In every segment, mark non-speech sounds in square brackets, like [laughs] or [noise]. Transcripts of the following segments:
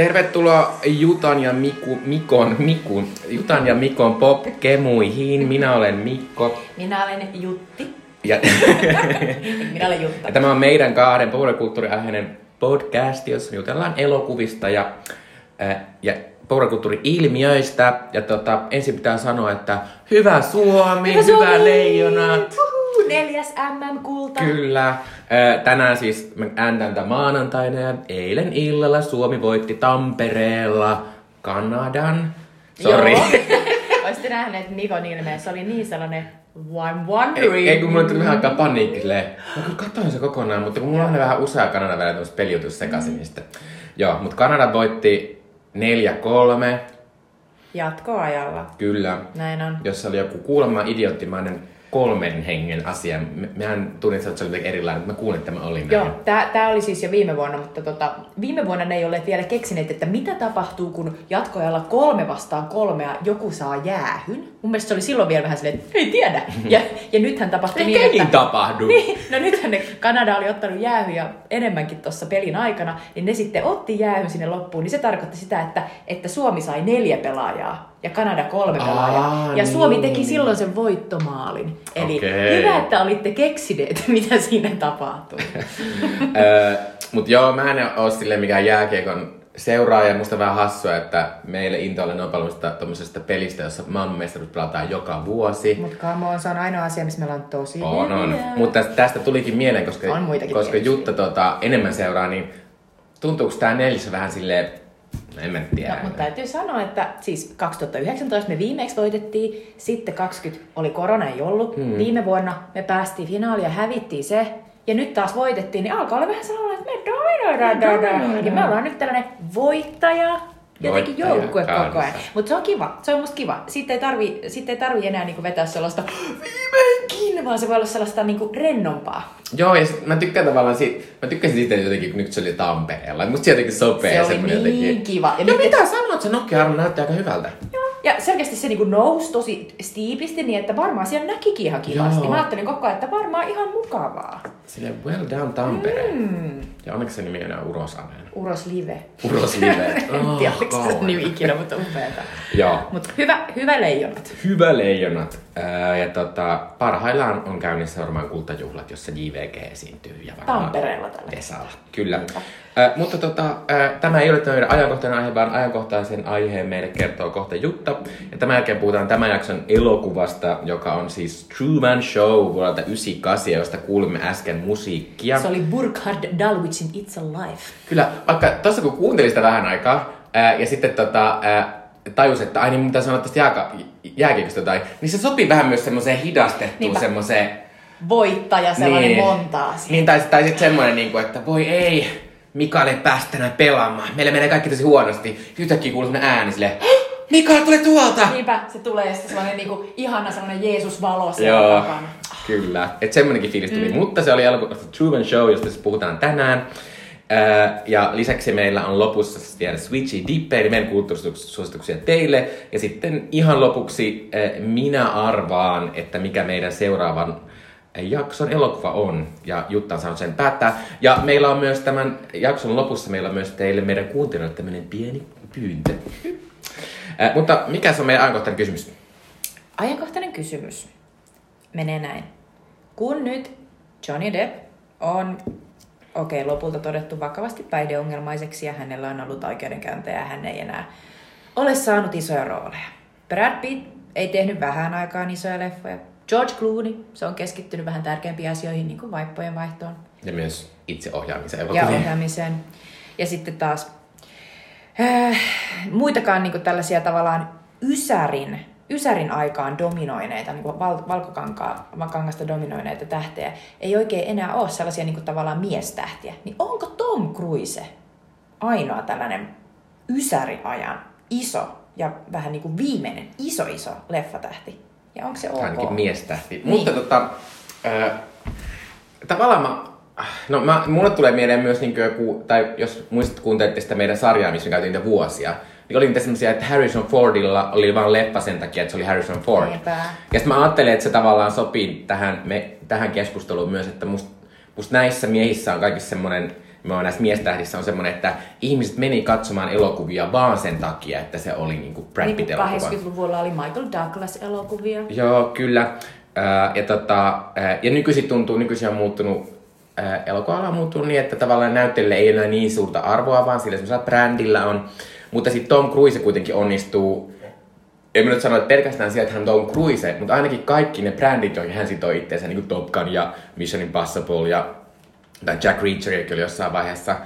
Tervetuloa Jutan ja Miku, Mikon, Mikun, Jutan ja Mikon popkemuihin. Minä olen Mikko. Minä olen Jutti. Ja, [laughs] Minä olen Jutta. ja tämä on meidän kahden populaarikulttuuriaiheinen podcast, jossa jutellaan elokuvista ja, äh, ja populaarikulttuuri-ilmiöistä. Ja tota, ensin pitää sanoa, että hyvä Suomi, hyvä, Suomi! hyvä leijonat. Uhu, neljäs MM-kulta. Kyllä. Tänään siis me ääntän tämän maanantaina ja eilen illalla Suomi voitti Tampereella Kanadan. Sori. [laughs] Olisitte nähneet Mikon ilmeen, se oli niin sellainen I'm wondering. Ei, ei kun mulle tuli vähän aikaa paniikki silleen, mä kyllä katsoin se kokonaan, mutta kun mulla on aina vähän usea Kanadan välillä tämmöistä pelijutus sekaisin niistä. Joo, mutta Kanada voitti 4-3, Jatkoajalla. kyllä. Näin on. Jossa oli joku kuulemma idioottimainen kolmen hengen asia. Me, mehän tunnit, että se oli erilainen, mutta mä kuulin, että tämä oli näin. Joo, tää, tää oli siis jo viime vuonna, mutta tota, viime vuonna ne ei ole vielä keksineet, että mitä tapahtuu, kun jatkoajalla kolme vastaan kolmea joku saa jäähyn. Mun mielestä se oli silloin vielä vähän silleen, että ei tiedä. Ja, ja nythän tapahtui niin, niin että... tapahdu. Niin, no nythän ne Kanada oli ottanut jäähyjä enemmänkin tuossa pelin aikana, niin ne sitten otti jäähyn sinne loppuun, niin se tarkoitti sitä, että, että Suomi sai neljä pelaajaa ja Kanada kolme Aa, pelaajaa. Ja Suomi niin. teki silloin sen voittomaalin. Eli Okei. hyvä, että olitte keksineet, [laughs] mitä siinä tapahtuu. [laughs] Öö, mut joo, mä en oo silleen mikään jääkiekon seuraaja. Musta vähän hassua, että meille Intoille noin paljon sitä tommosesta pelistä, jossa maailmanmestaruus pelataan joka vuosi. Mutta come on, se on ainoa asia, missä meillä on tosi On, on. Mutta tästä, tulikin mieleen, koska, On koska tietysti. Jutta tota, enemmän seuraa, niin tuntuuko tää neljässä vähän silleen, en mä tiedä. No, mutta täytyy sanoa, että siis 2019 me viimeksi voitettiin, sitten 20 oli korona ei ollut. Hmm. Viime vuonna me päästiin finaaliin ja hävittiin se. Ja nyt taas voitettiin, niin alkaa olla vähän sellainen, että me dominoidaan. Ja me ollaan nyt tällainen voittaja, jotenkin joukkue koko ajan. Mutta se on kiva, se on musta kiva. Sitten ei tarvi, sitten ei tarvi enää niinku vetää sellaista [gasps] viimeinkin, vaan se voi olla sellaista niinku rennompaa. Joo, ja sit mä tykkään tavallaan siitä, mä tykkäsin siitä jotenkin, kun nyt se oli Tampereella. Musta se jotenkin sopee. Se oli niin jotenkin... kiva. Ja Ja mitä sanot, se Nokia-arvo näytti aika hyvältä. Joo. Ja selkeästi se niinku nousi tosi stiipisti niin, että varmaan siellä näkikin ihan kivasti. Joo. Mä ajattelin koko ajan, että varmaan ihan mukavaa. Silleen well done Tampere. Mm. Ja onneksi se nimi ei enää Urosanen. Uros Live. Uros Live. [laughs] en tiedä, oliko se nimi ikinä, mutta upeeta. Joo. Mutta hyvä, hyvä leijonat. Hyvä leijonat. Ää, ja tota, parhaillaan on käynnissä varmaan kultajuhlat, jossa JVG esiintyy. Ja Tampereella tällä Vesala, kyllä. Mutta tota, ää, tämä ei ole tämä meidän ajankohtainen aihe, vaan ajankohtaisen aiheen meille kertoo kohta Jutta. Ja tämän jälkeen puhutaan tämän jakson elokuvasta, joka on siis Truman Show vuodelta 98, josta kuulimme äsken musiikkia. Se oli Burkhard Dalwicin It's Alive. Kyllä, vaikka tuossa kun kuuntelin sitä vähän aikaa, ää, ja sitten tota, ää, tajus, että ai niin mitä sanoa tästä jääka, jääkiekosta tai, niin se sopii vähän myös semmoiseen hidastettuun, Niinpä. semmoiseen... Voittaja, sellainen niin. monta asiaa. Niin, tai, tai sitten semmoinen, niin kuin, että voi ei, Mikael ei päästä enää pelaamaan. Meillä menee kaikki tosi huonosti. Yhtäkkiä kuuluu semmoinen ääni silleen, Mikael, tule tuolta! Niinpä, se tulee ja sitten sellainen niinku, ihana sellainen Jeesus-valo siellä Joo, takana. kyllä. Että semmonenkin fiilis tuli. Mm. Mutta se oli elokuva Truman Show, josta siis puhutaan tänään. Ää, ja lisäksi meillä on lopussa vielä Switchy Dipperi, meidän kulttuurisuosituksia teille. Ja sitten ihan lopuksi ää, minä arvaan, että mikä meidän seuraavan jakson elokuva on. Ja Jutta on saanut sen päättää. Ja meillä on myös tämän jakson lopussa, meillä on myös teille meidän kuuntelijoille tämmöinen pieni pyyntö. Ää, mutta mikä se on meidän ajankohtainen kysymys? Ajankohtainen kysymys menee näin. Kun nyt Johnny Depp on, okei, okay, lopulta todettu vakavasti päihdeongelmaiseksi ja hänellä on ollut oikeudenkäyntejä ja hän ei enää ole saanut isoja rooleja. Brad Pitt ei tehnyt vähän aikaan isoja leffoja. George Clooney, se on keskittynyt vähän tärkeämpiin asioihin, niin kuin vaippojen vaihtoon Ja myös itseohjaamiseen ja ohjaamiseen. Ja sitten taas äh, muitakaan niin tällaisia tavallaan ysärin, ysärin aikaan dominoineita, niin val, valkokangasta dominoineita tähtejä, ei oikein enää ole sellaisia niin tavallaan miestähtiä. Niin onko Tom Cruise ainoa tällainen ysäriajan iso ja vähän niin kuin viimeinen iso iso leffatähti? Ja onko se ok? Ainakin miestähti. Niin. Mutta tota, äh, tavallaan mä, no mä, mulle tulee mieleen myös niin joku, tai jos muistat kuuntelitte sitä meidän sarjaa, missä me käytiin niitä vuosia, niin oli niitä semmosia, että Harrison Fordilla oli vaan leppa sen takia, että se oli Harrison Ford. Niinpä. Ja sitten mä ajattelin, että se tavallaan sopii tähän, me, tähän keskusteluun myös, että musta must näissä miehissä on kaikissa semmoinen mä näissä miestähdissä on semmoinen, että ihmiset meni katsomaan elokuvia vaan sen takia, että se oli niin kuin Brad Niin Pitt elokuva. 80-luvulla oli Michael Douglas-elokuvia. Joo, kyllä. Ää, ja, tota, ää, ja nykyisin tuntuu, nykyisin on muuttunut, ää, elokuva on muuttunut niin, että tavallaan näyttelijällä ei enää niin suurta arvoa, vaan sillä semmoisella brändillä on. Mutta sitten Tom Cruise kuitenkin onnistuu, en mä nyt sano, että pelkästään sieltä, että hän Tom Cruise, mutta ainakin kaikki ne brändit, joihin hän sitoi itseensä, niin kuin Top Gun ja Mission Impossible ja tai Jack Reacher oli jossain vaiheessa,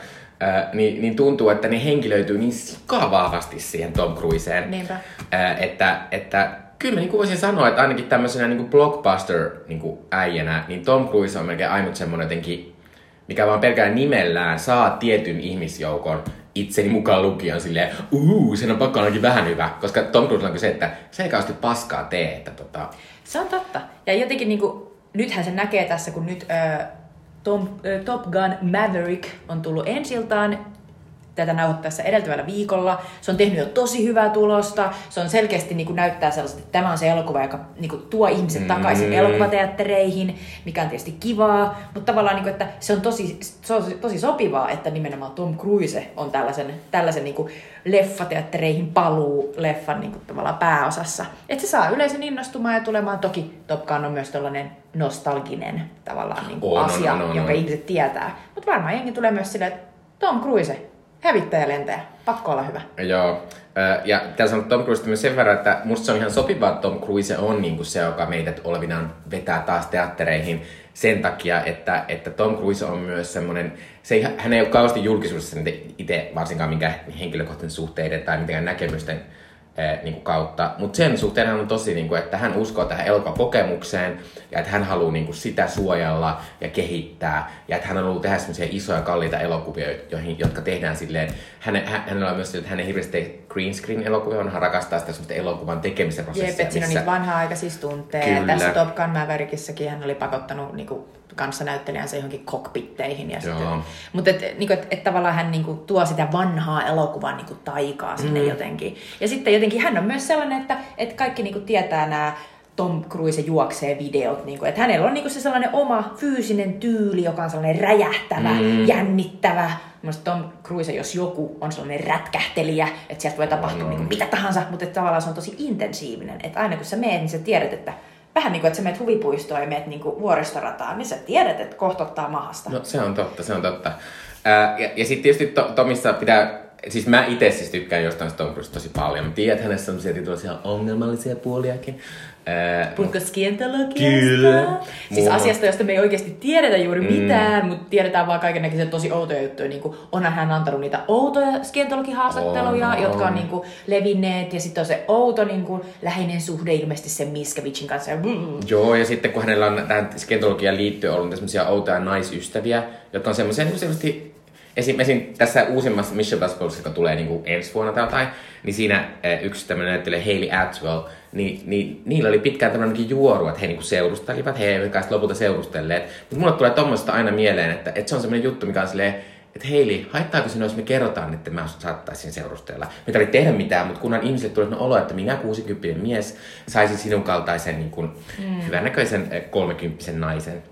ää, niin, niin tuntuu, että ne henkilöityy niin sikavahvasti siihen Tom Cruiseen, Niinpä. ää, että, että kyllä mä niin voisin sanoa, että ainakin tämmöisenä niin blockbuster niin äijänä, niin Tom Cruise on melkein ainut semmoinen jotenkin, mikä vaan pelkään nimellään saa tietyn ihmisjoukon itseni mukaan lukien silleen, uu, sen on pakko ainakin vähän hyvä. Koska Tom Cruise on kyllä se, että se ei kauheasti paskaa tee, että tota, Se on totta. Ja jotenkin niinku, nythän se näkee tässä, kun nyt ö, Tom, ö, Top Gun Maverick on tullut ensiltaan tätä nauhoittaessa edeltävällä viikolla. Se on tehnyt jo tosi hyvää tulosta. Se on selkeästi niin kuin näyttää sellaiset, että tämä on se elokuva, joka niin kuin, tuo ihmiset takaisin Mm. elokuvateattereihin, mikä on tietysti kivaa. Mutta tavallaan, niin kuin, että se on tosi, se on tosi sopivaa, että nimenomaan Tom Cruise on tällaisen, tällaisen niin kuin, leffateattereihin paluu leffan niin kuin, tavallaan pääosassa. Että se saa yleisön innostumaan ja tulemaan. Toki Top Gun on myös tällainen nostalginen tavallaan niin kuin On, on, asia, on, on, jonka on. ihmiset tietää. Mutta varmaan jengi tulee myös silleen, että Tom Cruise, hävittäjä lentäjä, pakko olla hyvä. Joo. Ja täällä sanoo Tom Cruise sen verran, että musta se on ihan sopivaa, että Tom Cruise on niin kuin se, joka meidät olevinaan vetää taas teattereihin sen takia, että, että Tom Cruise on myös semmoinen, se ei, hän ei ole kauheasti julkisuudessa itse varsinkaan minkä henkilökohtaisen suhteiden tai mitenkään näkemysten niin kuin kautta. Mutta sen suhteen hän on tosi, niin kuin, että hän uskoo tähän elokuvakokemukseen ja että hän haluaa niin kuin, sitä suojella ja kehittää. Ja että hän on ollut tehdä semmoisia isoja kalliita elokuvia, joihin, jotka tehdään silleen. Hän, hän, hänellä on myös että hän ei hirveästi green screen elokuvia, vaan hän rakastaa sitä semmoista elokuvan tekemisen prosessia. Jep, että siinä on niitä vanha-aikaisia tunteja. Tässä Top Gun Maverickissäkin hän oli pakottanut niinku, kanssanäyttelijänsä johonkin cockpitteihin. Ja sitten, mutta et, niinku, et, et tavallaan hän niinku, tuo sitä vanhaa elokuvan niinku, taikaa sinne mm. jotenkin. Ja sitten jotenkin hän on myös sellainen, että et kaikki niinku, tietää nämä Tom Cruise juoksee videot, niin kuin, että hänellä on niin kuin se sellainen oma fyysinen tyyli, joka on sellainen räjähtävä, mm. jännittävä. Mielestäni Tom Cruise, jos joku, on sellainen rätkähtelijä, että sieltä voi tapahtua niin kuin mitä tahansa, mutta että tavallaan se on tosi intensiivinen. Että aina kun sä meet, niin sä tiedät, että vähän niin kuin, että sä meet huvipuistoon ja meet niin vuoristorataan, niin sä tiedät, että kohta ottaa mahasta. No se on totta, se on totta. Ää, ja, ja sitten tietysti to, Tomissa pitää, siis mä itse siis tykkään jostain Tom Cruise tosi paljon. Mä tiedän, että hänessä on tietynlaisia ongelmallisia puoliakin. Ää, Puhutko skientologiasta? Kyllä. Siis Mulla- asiasta, josta me ei oikeasti tiedetä juuri mm. mitään, mutta tiedetään vaan kaikennäköisiä tosi outoja juttuja. Niin kuin, onhan hän antanut niitä outoja skientologihaastatteluja, On, jotka on. on niin kuin, levinneet. Ja sitten on se outo niin kuin, läheinen suhde ilmeisesti sen Miskevicin kanssa. Ja, mm. Joo, ja sitten kun hänellä on tähän skentologiaan liittyen ollut semmoisia outoja naisystäviä, jotka on semmoisia niin selvästi Esim, esim. tässä uusimmassa Mission Impossible, joka tulee niin ensi vuonna tai jotain, niin siinä eh, yksi tämmöinen näyttelijä Hayley Atwell, niin, niin niillä oli pitkään tämmöinenkin juoru, että he niinku seurustelivat, he eivät lopulta seurustelleet. Mutta mulle tulee tommosesta aina mieleen, että, että se on semmoinen juttu, mikä on silleen, että Heili, haittaako sinua, jos me kerrotaan, että mä saattaisin seurustella? Me ei tarvitse tehdä mitään, mutta kunhan ihmisille tulee olo, että minä 60 mies saisin sinun kaltaisen niin kuin, mm. hyvännäköisen eh, 30 naisen.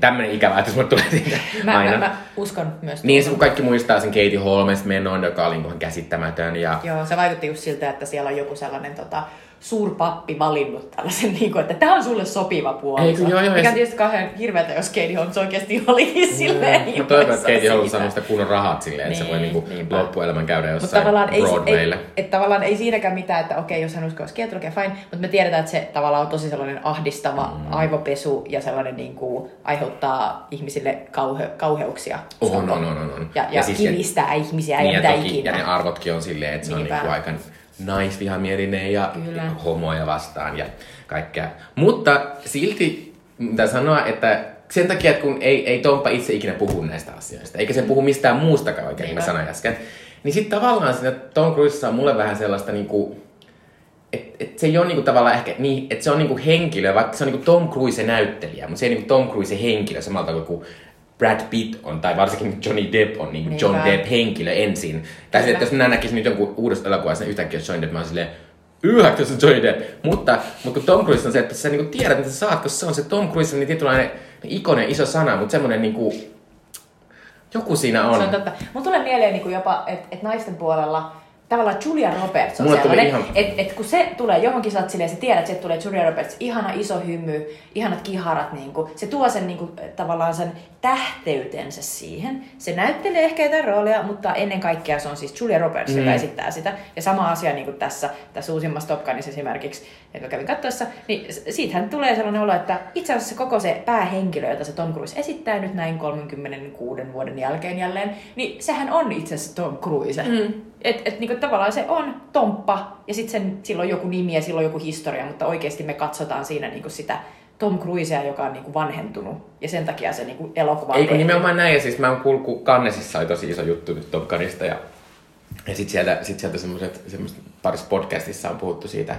Tämmöinen ikävä ajatus mulle tulee siitä Mä, aina. mä, mä, uskon myös. Niin, se kun kaikki muistaa sen Katie Holmes menon, joka oli ihan käsittämätön. Ja... Joo, se vaikutti just siltä, että siellä on joku sellainen tota, suurpappi valinnut tällaisen, [laughs] niin kuin, että tämä on sulle sopiva puoliso. Eikö, joo, joo, Mikä on tietysti kauhean hirveätä, jos Katie Holmes oikeasti [laughs] olikin silleen Mä toivon, että Katie Holmes siitä. sitä kunnon rahat silleen, että se voi Niin, niinku niinpä. loppuelämän käydä Mutta jossain tavallaan ei, ei, Broadwaylle. et tavallaan ei siinäkään mitään, että okei, jos hän uskoo skientologia, fine, mutta me tiedetään, että se tavallaan on tosi sellainen ahdistava mm. aivopesu ja sellainen niin kuin, aiheuttaa ihmisille kauhe, kauheuksia. On, on, on, on, on. Ja, ja, Ja siis- kiristää ihmisiä Niin, ja mitä ikinä. ja ne arvotkin on silleen, että se on Niinpä. niinku aika naisvihamielinen ja Kyllä. homoja vastaan ja kaikkea. Mutta silti mitä sanoa, että sen takia, että kun ei, ei Tompa itse ikinä puhu näistä asioista, eikä se puhu mistään muustakaan oikein, niin mä sanoin äsken, niin sitten tavallaan siinä Tom Cruisessa on mulle vähän sellaista niinku, et, et se ei ole niinku tavallaan ehkä niin, että se on niinku henkilö, vaikka se on niinku Tom Cruise näyttelijä, mutta se ei niinku Tom Cruise henkilö samalla tavalla kuin Brad Pitt on, tai varsinkin Johnny Depp on niinku John Niinpä. Depp henkilö ensin. Tai sitten, että jos minä näkisin nyt jonkun uudesta elokuvasta, niin yhtäkkiä Johnny Depp, mä oon silleen, yhä, se Johnny Depp. Mutta, mutta kun Tom Cruise on se, että sä niinku tiedät, mitä sä saat, koska se on se Tom Cruise, niin tietynlainen ikonen iso sana, mutta semmoinen niinku, Joku siinä on. Se on totta. Mulla tulee mieleen niin kuin jopa, että et naisten puolella tavallaan Julia Roberts on Mulle tuli sellainen, ihan- että et kun se tulee johonkin, sä oot silleen, sä tiedät, että tulee Julia Roberts, ihana iso hymy, ihanat kiharat, niin kuin, se tuo sen niin kuin, tavallaan sen tähteytensä siihen. Se näyttelee ehkä jotain roolia, mutta ennen kaikkea se on siis Julia Roberts, mm. joka esittää sitä. Ja sama asia niin kuin tässä, tässä uusimmassa Top Gunissa esimerkiksi, joka kävin katsoessa, niin siitähän tulee sellainen olo, että itse asiassa koko se päähenkilö, jota se Tom Cruise esittää nyt näin 36 vuoden jälkeen jälleen, niin sehän on itse asiassa Tom Cruise. Mm. Et, et niinku tavallaan se on tomppa ja sitten sillä on joku nimi ja sillä on joku historia, mutta oikeasti me katsotaan siinä niinku sitä Tom Cruisea, joka on niinku vanhentunut ja sen takia se niinku elokuva Eikö nimenomaan näin, ja siis mä oon kuullut, kun Kannesissa oli tosi iso juttu nyt Top Gunista, ja, ja sit sieltä, sit sieltä semmoset, semmoset parissa podcastissa on puhuttu siitä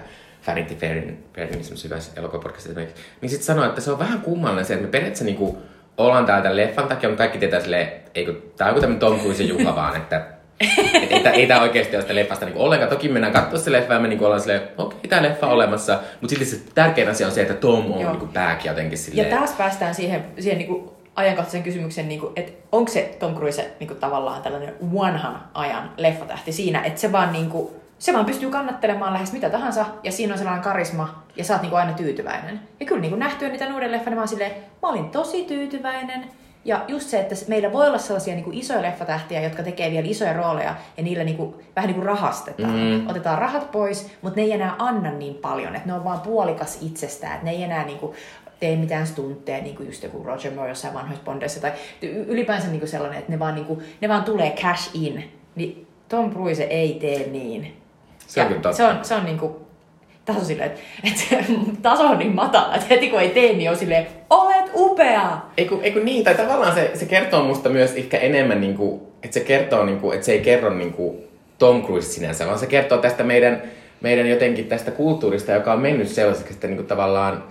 Vanity Fairin, Fairin semmoisessa hyvässä elokuvapodcastissa niin sit sanoo, että se on vähän kummallinen se, että me periaatteessa niinku ollaan täällä tämän leffan takia, mutta kaikki tietää silleen, eikö, tää on joku tämmönen Tom Cruise juhla [laughs] vaan, että et ei, ei tää oikeesti ole sitä leffasta niinku ollenkaan. Toki mennään katsoa se leffa ja me niinku ollaan silleen, okei, tää leffa on olemassa. Mutta silti se tärkein asia on se, että Tom on Joo. niinku back jotenkin Ja silleen. taas päästään siihen, siihen niinku ajankohtaisen kysymyksen, niinku, että onko se Tom Cruise niinku tavallaan tällainen vanhan ajan leffatähti siinä, että se vaan, niinku, se vaan pystyy kannattelemaan lähes mitä tahansa, ja siinä on sellainen karisma, ja sä oot niinku aina tyytyväinen. Ja kyllä niinku nähtyä niitä uuden leffan, niin mä oon silleen, mä olin tosi tyytyväinen, ja just se, että meillä voi olla sellaisia niinku isoja leffatähtiä, jotka tekee vielä isoja rooleja, ja niillä niinku, vähän niin kuin rahastetaan. Mm. Otetaan rahat pois, mutta ne ei enää anna niin paljon, että ne on vaan puolikas itsestään, että ne ei enää niinku, tee mitään stuntteja, niin kuin just joku Roger Moore jossain vanhoissa Bondeissa, tai ylipäänsä niin kuin sellainen, että ne vaan, niin kuin, ne vaan tulee cash in, niin Tom Cruise ei tee niin. Se on Ja. Se on, se on niin kuin, taso silleen, että, että taso on niin matala, että heti kun ei tee, niin on silleen, olet upea! Eiku, eiku niin, tai tavallaan se, se kertoo musta myös ehkä enemmän, niinku, että se kertoo, niinku, että se ei kerro niinku Tom Cruise sinänsä, vaan se kertoo tästä meidän, meidän jotenkin tästä kulttuurista, joka on mennyt sellaiseksi, että niinku tavallaan,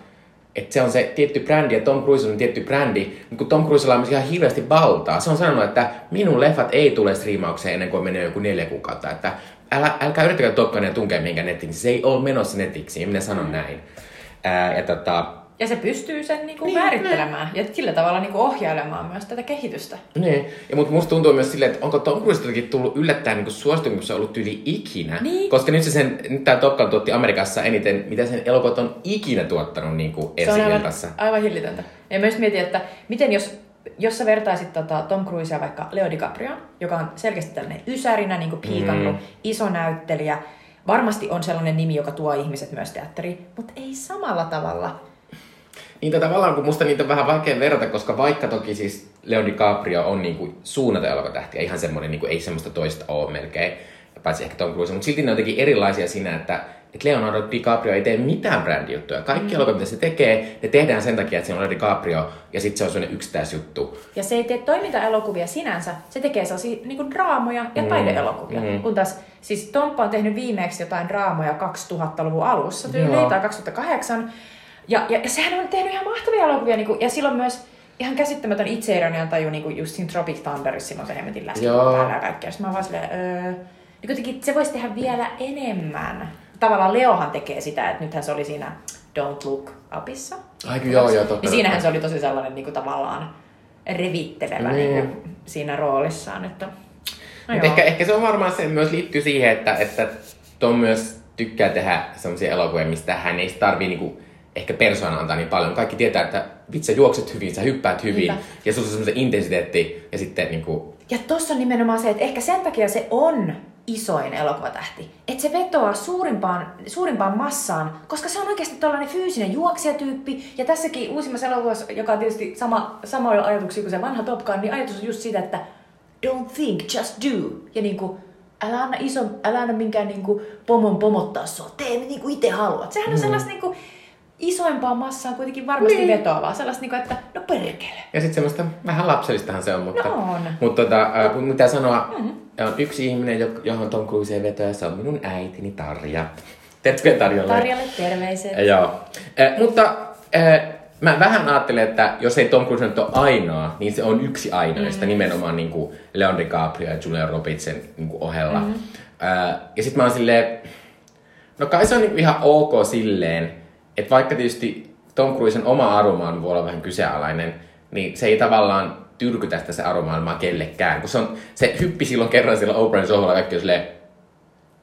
että se on se tietty brändi ja Tom Cruise on tietty brändi, niin kun Tom Cruisella on myös ihan hirveästi valtaa. Se on sanonut, että minun leffat ei tule striimaukseen ennen kuin menee joku neljä kuukautta, että älä, älkää yrittäkää Top Gunia tunkea mihinkään nettiin, se ei ole menossa netiksi, minä sanon näin. Ää, ja tota, Ja se pystyy sen niin kuin Niin, määrittelemään ja sillä tavalla niin kuin ohjailemaan myös tätä kehitystä. Niin, ja mutta musta tuntuu myös silleen, että onko Tom Cruiseltakin tullut yllättäen niin suosituin, kun se on ollut yli ikinä. Niin. Koska nyt se sen, nyt tää Top Gun tuotti Amerikassa eniten, mitä sen elokuvat on ikinä tuottanut niin kuin Se on aivan, aivan hillitöntä. Ja myös mietin, että miten jos, jos sä vertaisit tota Tom Cruisea vaikka Leo DiCaprio, joka on selkeästi tällainen ysärinä, niin piikannut, Mm. iso näyttelijä, varmasti on sellainen nimi, joka tuo ihmiset myös teatteriin, mutta ei samalla tavalla. Niitä tavallaan, kun musta niitä on vähän vaikea verrata, koska vaikka toki siis Leo DiCaprio on niin kuin suunnaton elokuvatähti, ja ihan semmoinen, niin kuin, ei semmoista toista ole melkein, paitsi ehkä Tom Cruise, mutta silti ne on jotenkin erilaisia siinä, että että Leonardo DiCaprio ei tee mitään brändijuttuja. Kaikki mm. elokuvat, mitä se tekee, ne tehdään sen takia, että se on DiCaprio, ja sitten se on sellainen yksittäisjuttu. Ja se ei tee toimintaelokuvia sinänsä, se tekee sellaisia niin draamoja ja Mm. taideelokuvia. Mm. Kun taas, siis Tomppa on tehnyt viimeksi jotain draamoja 2000-luvun alussa tyyliin tai 2008. Ja, ja, ja sehän on tehnyt ihan mahtavia elokuvia. Niin kuin, ja silloin myös ihan käsittämätön itseironian taju niin kuin just siinä Tropic Thunderissa, silloin se hemmetin läski Joo. päällä ja kaikkea. Sitten mä vaan silleen, öö, niin kuitenkin se voisi tehdä vielä enemmän. Tavallaan Leohan tekee sitä, että nythän se oli siinä Don't Look Upissa. Ai kyllä, joo, joo, totta. Niin siinähän se oli tosi sellainen niin kuin tavallaan revittelevä Niin. niin kuin siinä roolissaan. Että... No ehkä, ehkä se on varmaan se myös liittyy siihen, että, että Tom myös tykkää tehdä sellaisia elokuvia, mistä hän ei tarvii niinku ehkä persoona antaa niin paljon. Kaikki tietää, että vitsi, sä juokset hyvin, sä hyppäät hyvin, Niinpä. ja sulla on semmoisen intensiteetti, ja sitten niinku, Ja tossa on nimenomaan se, että ehkä sen takia se on isoin elokuvatähti. Että se vetoaa suurimpaan, suurimpaan massaan, koska se on oikeasti tällainen fyysinen juoksijatyyppi. Ja tässäkin uusimmassa elokuvassa, joka on tietysti sama, samoilla ajatuksia kuin se vanha Top Gun, niin ajatus on just siitä, että don't think, just do. Ja niinku, älä anna, iso, älä anna minkään niinku pomon pomottaa sua, tee niinku itse haluat. Sehän on sellaista niinku, isoimpaan massaan kuitenkin varmasti Niin. vetoavaa. Sellaista niinku, että no perkele. ja sitten semmoista vähän lapsellistahan se on, mutta, No on. mutta tota, äh, mitä sanoa, mm-hmm. On yksi ihminen, jo- johon Tom Cruise vetää, se on minun äitini Tarja. Tervetuloa Tarjalle. Tarjalle terveiset. Joo. Eh, mutta eh, mä vähän ajattelen, että jos ei Tom Cruise nyt ole ainoa, niin se on yksi ainoista, mm. nimenomaan niin kuin Leon DiCaprio ja Julia Robertsen niin kuin ohella. Mm. Eh, ja sitten mä oon silleen, no kai se on niin ihan ok silleen, että vaikka tietysti Tom Cruisen oma arvoma voi olla vähän kyseenalainen, niin se ei tavallaan tyrkytä sitä se aromaailmaa kellekään. Kun se, on, se hyppi silloin kerran silloin Oprahn sohvalla kaikki silleen,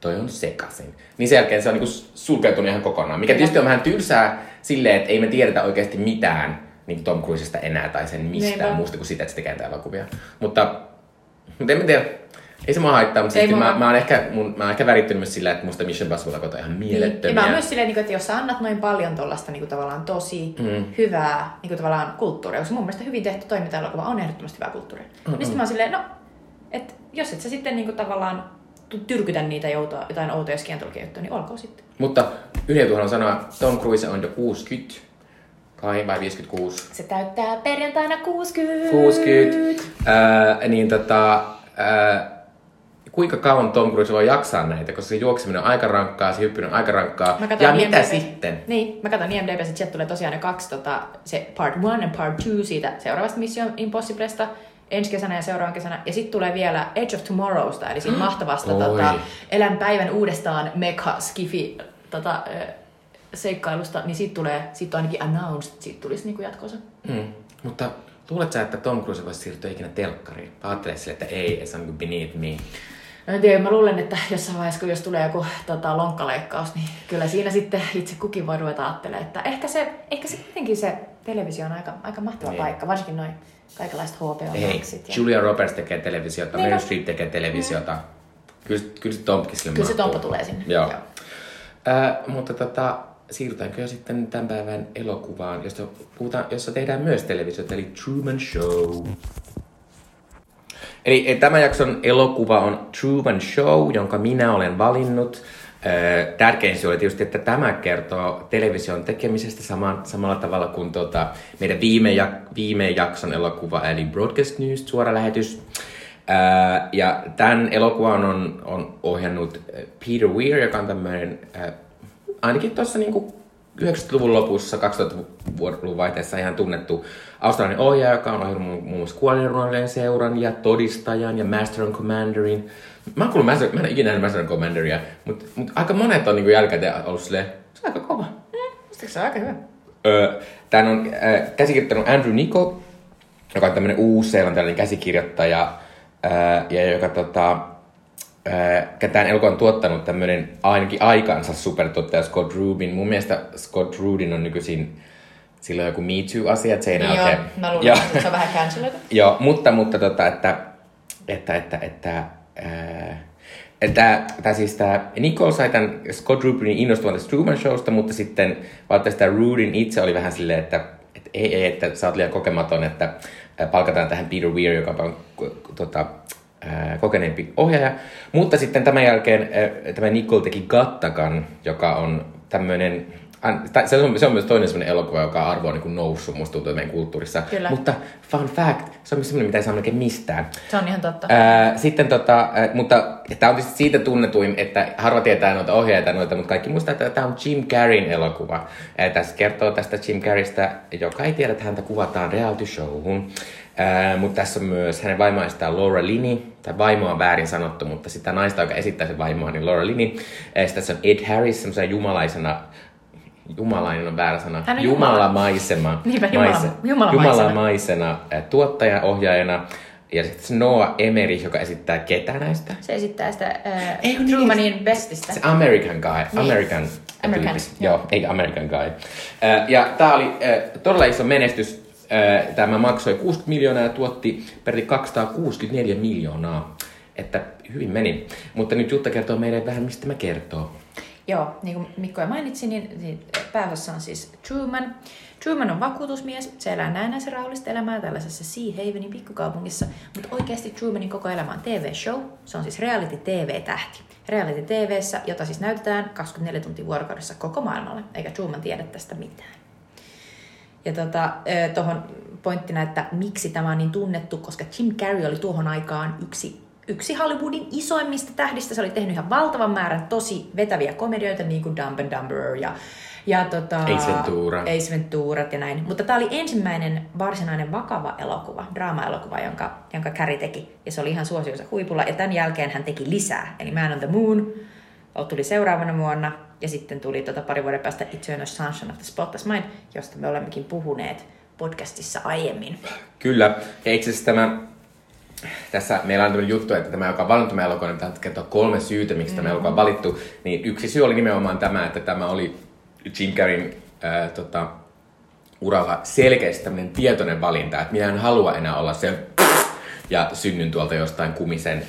toi on sekasin. Niin sen jälkeen se on niinku sulkeutunut ihan kokonaan. Mikä tietysti on vähän tylsää silleen, että ei me tiedetä oikeasti mitään niin Tom Cruisesta enää tai sen mistään Niinpä. muusta kuin sitä, että se tekee elokuvia. Mutta, mutta en mä tiedä. Ei se mua haittaa, mutta silti mä, mä, oon ehkä, mun, mä oon ehkä värittynyt myös sillä, että musta Mission Impossible on ihan Niin. Ja mielettömiä. mä oon myös silleen, niin että jos sä annat noin paljon tuollaista niin tavallaan tosi mm. hyvää niin tavallaan kulttuuria, koska mun mielestä hyvin tehty toiminta-elokuva on ehdottomasti hyvää kulttuuria. Mm-hmm. Niin sitten mä oon silleen, no, että jos et sä sitten niin tavallaan tyrkytä niitä joutoa, jotain outoja skientolkijuttuja, niin olkoon sitten. Mutta yleensä haluan sanoa, Tom Cruise on jo 60. Kai vai 56? Se täyttää perjantaina 60. 60. Ää, niin tota, ää, kuinka kauan Tom Cruise voi jaksaa näitä, koska se juokseminen on aika rankkaa, se hyppyminen on aika rankkaa. Ja mitä IMDb. sitten? Niin, mä katson IMDb, että sieltä tulee tosiaan ne kaksi, tota, se part one ja part two siitä seuraavasta Mission Impossiblesta ensi kesänä ja seuraavan kesänä. Ja sitten tulee vielä Edge of Tomorrowsta, eli siinä [gasps] mahtavasta tota, Elän päivän uudestaan Mekha Skifi tota, seikkailusta, niin siitä tulee, siitä on ainakin announced, että siitä tulisi niinku jatkossa. Mm. Mutta luuletko että Tom Cruise voisi siirtyä ikinä telkkariin? Ajattelee sille, että ei, se on niin beneath me. No en tiedä, mä luulen, että jossain vaiheessa, kun jos tulee joku tota, lonkkaleikkaus, niin kyllä siinä sitten itse kukin voi ruveta ajattelemaan, että ehkä se, ehkä se kuitenkin se televisio on aika, aika mahtava Niin. paikka, varsinkin noin kaikenlaiset HBO Ei, Maxit. Ja... Julia Roberts tekee televisiota, Niin Meryl on. Streep tekee televisiota. Kyllä, kyllä se Tomkin sille Kyllä se. Tomppa tulee sinne. Joo. Joo. Äh, mutta tota, siirrytäänkö jo sitten tämän päivän elokuvaan, josta, puhutaan, jossa tehdään myös televisiota, eli Truman Show. Eli eh, tämän jakson elokuva on Truman Show, jonka minä olen valinnut. Äh, Tärkein syy oli tietysti, että tämä kertoo television tekemisestä saman, samalla tavalla kuin tota, meidän viime, jak, viime jakson elokuva, eli Broadcast News, suora lähetys. Ää, ja tämän elokuvan on, on ohjannut Peter Weir, joka on tämmöinen, ainakin tuossa niinku 90-luvun lopussa, 2000-luvun vaihteessa ihan tunnettu australialainen ohjaaja, joka on ohjannut muun muassa Kuolinruodelleen seuran ja Todistajan ja Master and Commanderin. Mä kuullut Master, mä en ikinä nähnyt Master and Commanderia, mutta mut aika monet on niinku jälkikäteen ollut silleen, se on aika kova. Musta se on aika hyvä. Öö, Tän on äh, käsikirjoittanut Andrew Nico, joka on tämmöinen uusi-seelantilainen käsikirjoittaja, äh, ja joka tota, tämän elokuvan tuottanut tämmöinen ainakin aikansa supertuottaja Scott Rubin. Mun mielestä Scott Rudin on nykyisin silloin joku Me Too-asia, että se ei Joo, oikein... mä luulen, että se on vähän canceloitu. [laughs] Joo, mutta, mutta tota, että, että, että, että, ää, että tämä siis tämä Nicole sai tämän Scott Rubinin innostuvan tästä Truman Showsta, mutta sitten valitettavasti tämä Rudin itse oli vähän silleen, että, että ei, ei, että sä oot liian kokematon, että palkataan tähän Peter Weir, joka on tota, kokeneempi ohjaaja. Mutta sitten tämän jälkeen tämä Nicole teki Gattakan, joka on tämmöinen Se on, se on myös toinen sellainen elokuva, joka arvo on niin noussut, musta tuntuu meidän kulttuurissa. Kyllä. Mutta fun fact, se on myös sellainen, mitä ei saa melkein mistään. Se on ihan totta. Ää, sitten tota, ää, mutta tämä on tietysti siitä tunnetuin, että harva tietää noita ohjaajia noita, mutta kaikki muistaa, että tämä on Jim Carreyn elokuva. Ää, tässä kertoo tästä Jim Carreystä, joka ei tiedä, että häntä kuvataan reality showhun. Ää, mutta tässä on myös hänen vaimoistaan Laura Linney, tai vaimo on väärin sanottu, mutta sitä naista, joka esittää sen vaimoa, niin Laura Linney. Ää, sitten tässä on Ed Harris, semmoisena jumalaisena Jumalainen on väärä sana. Hän on jumala. Jumalamaisema. [laughs] Niinpä, jumala- maise- jumalamaisena. jumalamaisena tuottaja, ohjaajana. Ja sitten Noah Emmerich, joka esittää ketä näistä? Se esittää sitä äh, Ei, kun Trumanin bestistä. Se American Guy. Niin. American. American, joo. Joo, ei American Guy. Äh, ja tää oli äh, todella iso menestys. Äh, Tämä maksoi 60 miljoonaa ja tuotti peräti 264 miljoonaa. Että hyvin meni. Mutta nyt Jutta kertoo meille vähän, mistä mä kertoo. Joo, niin kuin Mikko jo mainitsi, niin, niin pääosassa on siis Truman. Truman on vakuutusmies, se elää näennäisen rauhallista elämää tällaisessa Sea Havenin pikkukaupungissa, mutta oikeasti Trumanin koko elämä on TV-show. Se on siis reality-TV-tähti. Reality TVssä, jota siis näytetään 24 tuntia vuorokaudessa koko maailmalle, eikä Truman tiedä tästä mitään. Ja tota, tuohon pointtina, että miksi tämä on niin tunnettu, koska Jim Carrey oli tuohon aikaan yksi, yksi Hollywoodin isoimmista tähdistä. Se oli tehnyt ihan valtavan määrän tosi vetäviä komedioita, niin kuin Dumb and Dumber ja, ja tota, Ace Ventura. Ace Venturat ja näin. Mutta tämä oli ensimmäinen varsinainen vakava elokuva, draama-elokuva, jonka, jonka Carrey teki. Ja se oli ihan suosionsa huipulla. Ja tämän jälkeen hän teki lisää, eli Man on the Moon, tuli seuraavana vuonna, ja sitten tuli tota pari vuoden päästä Eternal Sunshine of the Spotless Mind, josta me olemmekin puhuneet podcastissa aiemmin. Kyllä. Ja itse asiassa tämä, tässä meillä on tämmöinen juttu, että tämä, joka on valinnut tämä elokuva, niin kertoa kolme syytä, miksi tämä elokuva on valittu. Niin yksi syy oli nimenomaan tämä, että tämä oli Jim Carreyn ää, tota, uralla selkeästi tämmöinen tietoinen valinta, että minä en halua enää olla se ja synnyn tuolta jostain kumisen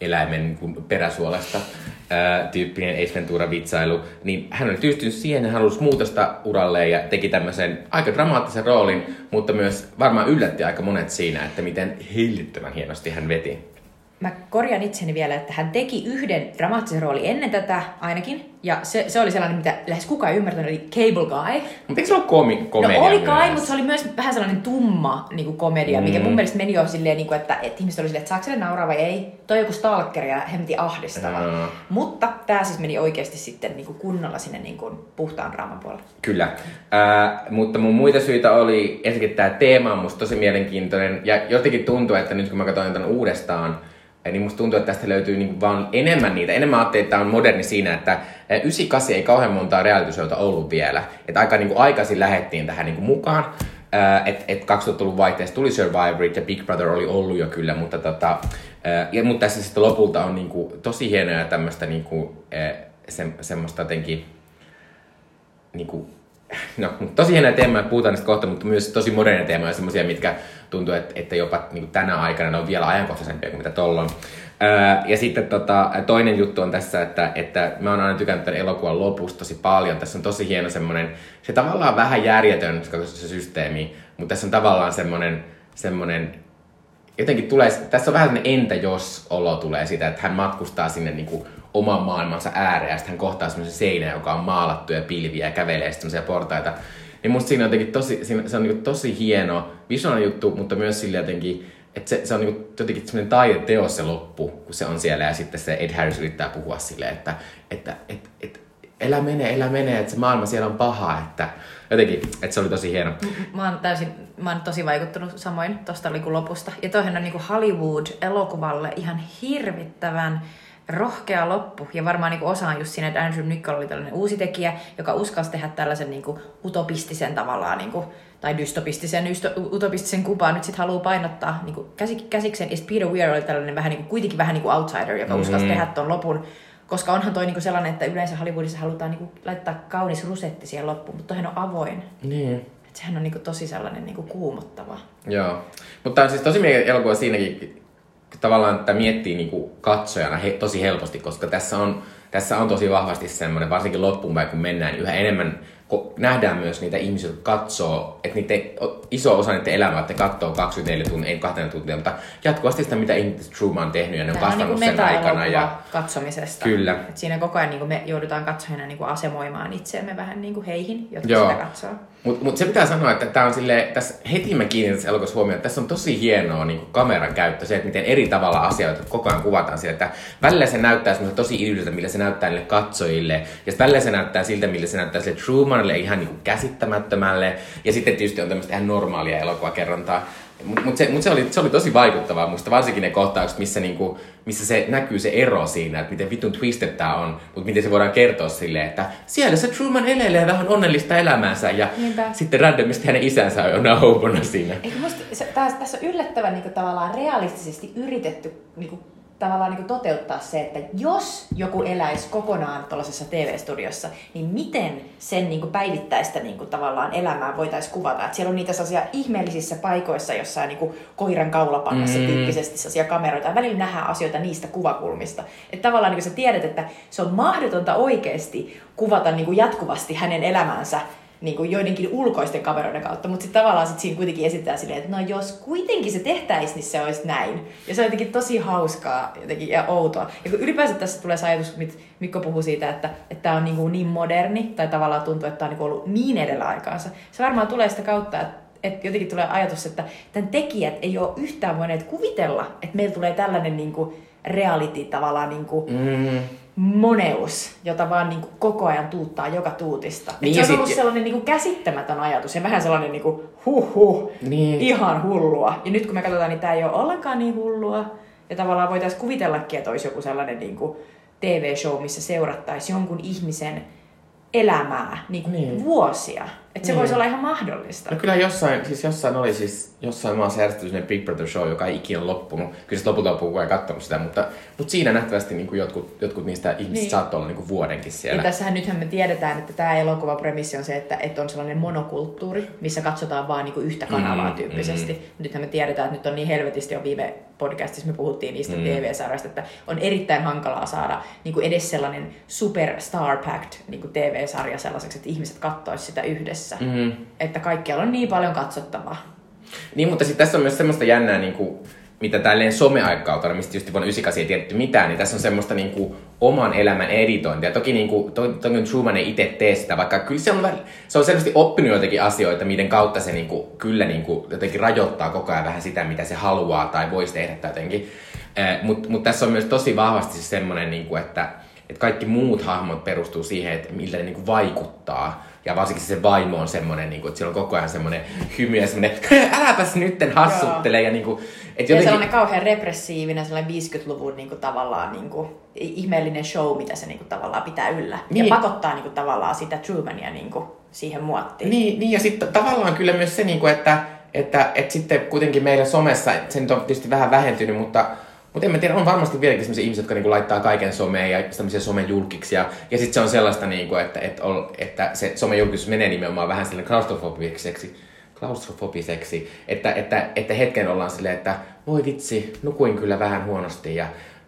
eläimen niin peräsuolesta ää, tyyppinen Ace Ventura-vitsailu, niin hän oli tyystynyt siihen, hän halusi muutosta uralle ja teki tämmöisen aika dramaattisen roolin, mutta myös varmaan yllätti aika monet siinä, että miten hillittömän hienosti hän veti. Mä korjaan itseni vielä, että hän teki yhden dramaattisen roolin ennen tätä ainakin. Ja se, se oli sellainen, mitä lähes kukaan ei ymmärtänyt, eli Cable Guy. Mutta eikö se ole komi- komedia No oli kai, mutta se oli myös vähän sellainen tumma niin kuin komedia, mikä mun mielestä meni jo silleen, niin kuin, että, että ihmiset oli silleen, että saako nauraa vai ei. Toi joku stalker ja hemmetin ahdistava. Mm. Mutta tämä siis meni oikeasti sitten niin kuin kunnolla sinne niin kuin puhtaan draaman puolelle. Kyllä. Ää, mutta mun muita syitä oli, ensinnäkin tämä teema on musta tosi mielenkiintoinen. Ja jotenkin tuntuu, että nyt kun mä katsoin tämän uudestaan, niin musta tuntuu, että tästä löytyy niinku vaan enemmän niitä. Enemmän ajattelin, että tämä on moderni siinä, että ää, 98 ei kauhean montaa reality ollut vielä. Että aika niinku aikaisin lähettiin tähän niinku mukaan. Että et 2000-luvun vaihteessa tuli Survivorit ja Big Brother oli ollut jo kyllä, mutta, tota, ää, ja, mutta tässä sitten lopulta on niinku tosi hienoja tämmöistä niinku, ää, se, semmoista jotenkin niin kuin, no, tosi hienoja teemoja, puhutaan niistä kohta, mutta myös tosi moderneja teemoja, semmoisia, mitkä tuntuu, että, että jopa niin tänä aikana ne on vielä ajankohtaisempia kuin mitä tollon. Öö, ja sitten tota, toinen juttu on tässä, että, että mä oon aina tykännyt tämän elokuvan lopusta tosi paljon. Tässä on tosi hieno semmoinen, se tavallaan vähän järjetön se systeemi, mutta tässä on tavallaan semmoinen, semmoinen jotenkin tulee, tässä on vähän sellainen entä jos olo tulee sitä, että hän matkustaa sinne niin kuin oman maailmansa ääreen ja sitten hän kohtaa semmoisen seinän, joka on maalattu ja pilviä ja kävelee semmoisia portaita. Niin musta siinä on jotenkin tosi, siinä, se on niin tosi hieno visuaalinen juttu, mutta myös sillä jotenkin, että se, se on niin jotenkin semmoinen taideteos se loppu, kun se on siellä ja sitten se Ed Harris yrittää puhua silleen, että, että, että, että elä menee, elä menee, että se maailma siellä on paha, että jotenkin, että se oli tosi hieno. Mä oon täysin, mä oon tosi vaikuttunut samoin tosta lopusta. Ja toihan on niinku Hollywood-elokuvalle ihan hirvittävän rohkea loppu. Ja varmaan niinku osa on just siinä, että Andrew Niccol oli tällainen uusi tekijä, joka uskalsi tehdä tällaisen niinku utopistisen tavallaan, niinku, tai dystopistisen, ysto, utopistisen kupaa. Nyt sitten haluaa painottaa niinku käsik, käsiksen. Ja Peter Weir oli tällainen vähän niinku, kuitenkin vähän niinku outsider, joka uskalsi tehdä ton lopun. Koska onhan toi niinku sellainen, että yleensä Hollywoodissa halutaan niinku laittaa kaunis rusetti siihen loppuun, mutta toihan on avoin. Niin. Et sehän on niinku tosi sellainen niinku kuumottava. Joo. Mutta on siis tosi mielenkiintoinen elokuva siinäkin, tavallaan että miettii niinku katsojana he, tosi helposti, koska tässä on, tässä on tosi vahvasti semmoinen, varsinkin loppuun kun mennään, niin yhä enemmän nähdään myös niitä ihmisiä, jotka katsoo, että niiden, iso osa niiden elämää, että katsoo 24 tuntia, ei 20 tuntia, mutta jatkuvasti sitä, mitä ihmiset Truman on tehnyt ja ne on Tämä on kasvanut niinku sen aikana. Ja, katsomisesta. Kyllä. Et siinä koko ajan niinku me joudutaan katsojana niinku asemoimaan itseämme vähän niinku heihin, jotka Joo. sitä katsoo. Mutta mut se pitää sanoa, että tämä on sille, tässä heti mä kiinnitin tässä elokuvassa huomioon, että tässä on tosi hienoa niin kameran käyttö, se, että miten eri tavalla asioita koko ajan kuvataan sillä, että välillä se näyttää semmoista tosi idyllistä, millä se näyttää niille katsojille, ja välillä se näyttää siltä, millä se näyttää sille Trumanille ihan niin käsittämättömälle, ja sitten tietysti on tämmöistä ihan normaalia elokuvakerrontaa. Mutta mut se, mut se, oli, se oli tosi vaikuttavaa musta, varsinkin ne kohtaukset, missä, niinku, missä se näkyy se ero siinä, että miten vitun twisted tää on, mutta miten se voidaan kertoa silleen, että siellä se Truman elelee vähän onnellista elämäänsä ja Niinpä. sitten randomisti hänen isänsä on jonain houpona siinä. Eikö musta, se, tässä, tässä on yllättävän niin kuin, tavallaan realistisesti yritetty niin kuin, tavallaan niin toteuttaa se, että jos joku eläisi kokonaan tuollaisessa TV-studiossa, niin miten sen niin kuin, päivittäistä niin kuin, tavallaan elämää voitaisiin kuvata. Että siellä on niitä sellaisia ihmeellisissä paikoissa, jossain niin kuin, koiran kaulapannassa mm. tyyppisesti sellaisia kameroita. Ja välillä nähdään asioita niistä kuvakulmista. Että tavallaan niin kuin, sä tiedät, että se on mahdotonta oikeasti kuvata niin kuin, jatkuvasti hänen elämänsä niin kuin joidenkin ulkoisten kameroiden kautta, mutta sitten tavallaan sit siinä kuitenkin esitetään silleen, että no jos kuitenkin se tehtäisiin, niin se olisi näin. Ja se on jotenkin tosi hauskaa jotenkin ja outoa. Ja kun ylipäänsä tässä tulee se ajatus, mit Mikko puhuu siitä, että tämä on niin, kuin niin moderni, tai tavallaan tuntuu, että tämä on niin ollut niin edellä aikaansa. Se varmaan tulee sitä kautta, että että jotenkin tulee ajatus, että tämän tekijät ei ole yhtään voineet kuvitella, että meillä tulee tällainen niin kuin reality tavallaan niin kuin Mm. Moneus, jota vaan niin kuin koko ajan tuuttaa joka tuutista. Niin, se on ollut sit- sellainen niin kuin käsittämätön ajatus ja vähän sellainen niin kuin huh huh, Niin. ihan hullua. Ja nyt kun me katsotaan, niin tämä ei ole ollenkaan niin hullua. Ja tavallaan voitaisiin kuvitellakin, että olisi joku sellainen niin kuin TV-show, missä seurattaisiin jonkun ihmisen elämää niin kuin Niin. vuosia. Että se Niin. voisi olla ihan mahdollista. No kyllä jossain, siis jossain oli siis, jossain maassa järjestetty Big Brother show, joka ei ikinä loppunut. Kyllä se lopulta loppuun kukaan katsonut sitä, mutta, mutta siinä nähtävästi niin kuin jotkut, jotkut niistä ihmisistä Niin. niin. saattoi olla niin kuin vuodenkin Ja siellä. tässähän nythän me tiedetään, että tämä elokuva premissi on se, että, että on sellainen monokulttuuri, missä katsotaan vaan niinku yhtä kanavaa Mm, tyyppisesti. Mm. Nythän me tiedetään, että nyt on niin helvetisti jo viime podcastissa me puhuttiin niistä mm. TV-sarjoista, että on erittäin hankalaa saada niinku edes sellainen super star packed niinku TV-sarja sellaiseksi, että ihmiset kattoisivat sitä yhdessä. Mm. Että kaikkialla on niin paljon katsottavaa. Niin, mutta sitten tässä on myös semmoista jännää, niin kuin, mitä tälleen someaikautena, mistä just vuonna 98 ei tiedetty mitään, niin tässä on semmoista niin kuin, oman elämän editointia. Toki, niin kuin, to, toki Truman ei itse tee sitä, vaikka kyllä se on, väl- se on selvästi oppinut joitakin asioita, miten kautta se niin kuin, kyllä niin kuin, jotenkin rajoittaa koko ajan vähän sitä, mitä se haluaa tai voisi tehdä tai jotenkin. Mutta mut tässä on myös tosi vahvasti se semmoinen, niin kuin, että, että kaikki muut hahmot perustuu siihen, että millä ne niin kuin, vaikuttaa. Ja varsinkin se vaimo on semmoinen, niin kuin, että sillä on koko ajan semmoinen hymy ja semmoinen, [laughs] äläpäs nytten hassuttele. Ja, niin kuin, että Ja jotenkin, sellainen kauhean repressiivinen, sellainen 50-luvun niin kuin, tavallaan niin kuin, ihmeellinen show, mitä se niin kuin, tavallaan pitää yllä. Niin. Ja pakottaa niin kuin, tavallaan sitä Trumania niin kuin, siihen muottiin. Niin, niin ja sitten tavallaan kyllä myös se, niin kuin, että, että, että sitten kuitenkin meillä somessa, se nyt on tietysti vähän vähentynyt, mutta, mutta en mä tiedä, on varmasti vieläkin sellaisia ihmisiä, jotka niinku laittaa kaiken someen ja tämmöisiä somejulkiksi. Ja, ja sitten se on sellaista, niinku, että, että, ol, että se somejulkisuus menee nimenomaan vähän sille klaustrofobiseksi, klaustrofobiseksi, että, että, että hetken ollaan silleen, että voi vitsi, nukuin kyllä vähän huonosti ja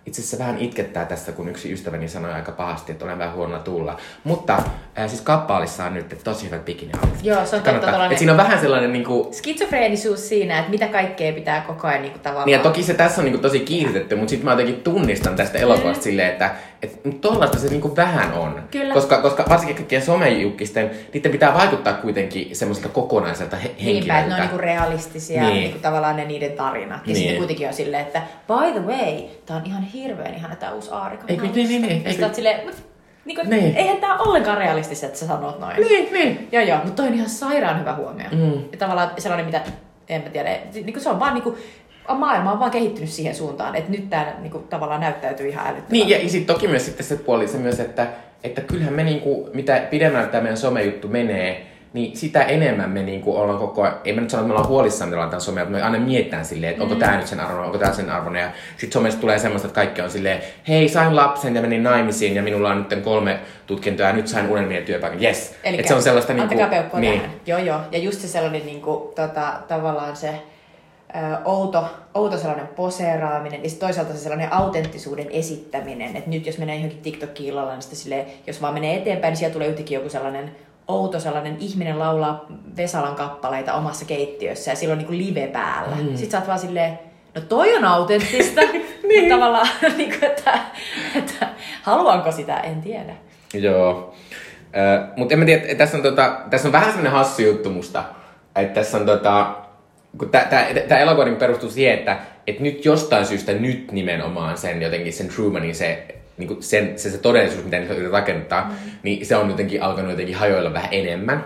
itse asiassa vähän itkettää tässä, kun yksi ystäväni sanoi aika pahasti, että olen vähän huonolla tulla. Mutta äh, siis kappaalissa on nyt tosi hyvät bikini-outfitit. Joo, se on totta Kannattaa. tollanen- Et siinä on vähän sellainen niinku, Skitsofreenisuus siinä, että mitä kaikkea pitää koko ajan niin kuin, tavallaan... niin ja toki se tässä on niinku tosi kiinnitetty, mutta sitten mä jotenkin tunnistan tästä elokuvasta silleen, että et, tollaista se niinku vähän on. Kyllä. Koska, koska varsinkin kaikkien somejukkisten, niiden pitää vaikuttaa kuitenkin semmoiselta kokonaiselta he- Niinpä, että henkilöltä. ne on niinku realistisia, Niin. niin. niinku tavallaan ne niiden tarinat. Ja Niin. sitten kuitenkin on silleen, että by the way, tää on ihan hirveän ihana tää uusi aarika. Eikö- niin, niin, niin, eikö- silleen, mut, niinku, Niin. niin. eihän tää ollenkaan realistista, että sä sanot noin. Niin, niin. Joo, joo, mutta toi on ihan sairaan hyvä huomio. Mm. Ja tavallaan sellainen, mitä, en mä tiedä, niinku se on vaan niinku, maailma on vaan kehittynyt siihen suuntaan, että nyt tää niinku, tavallaan näyttäytyy ihan älyttömän. Niin, ja sitten toki myös sitten se puoli se myös, että, että kyllähän me niinku, mitä pidemmälle tämä meidän somejuttu menee, niin sitä enemmän me niinku ollaan koko ajan, ei mä nyt sano, että me ollaan huolissaan, että ollaan somea, mutta me aina mietitään silleen, että onko Mm. tämä nyt sen arvoinen, onko tämä sen arvoinen. Ja sitten somesta tulee semmoista, että kaikki on silleen, hei, sain lapsen ja menin naimisiin ja minulla on nyt kolme tutkintoa ja nyt sain unelmien työpaikan, yes. Eli se on sellaista niinku, Antakaa peukkua niin. tähän. Joo, joo. Ja just se sellainen niinku, tota, tavallaan se outo, outo sellainen poseeraaminen ja toisaalta se sellainen autenttisuuden esittäminen. Että nyt jos menee johonkin TikTokiin illalla, niin sitten silleen, jos vaan menee eteenpäin, niin siellä tulee yhtäkkiä joku sellainen outo sellainen ihminen laulaa Vesalan kappaleita omassa keittiössä ja silloin niinku live päällä. Mm. Sitten sä oot vaan silleen, no toi on autenttista. [laughs] niin. Tavallaan, [laughs] niinku, että, että haluanko sitä, en tiedä. Joo. Äh, Mutta en mä tiedä, tässä on, tota, tässä on vähän semmoinen hassu juttu musta. Että tässä on tota, tämä elokuva niinku perustuu siihen, että et nyt jostain syystä nyt nimenomaan sen jotenkin sen Trumanin se, niinku sen, se, se todellisuus, mitä nyt yritetään rakentaa, mm. niin se on jotenkin alkanut jotenkin hajoilla vähän enemmän.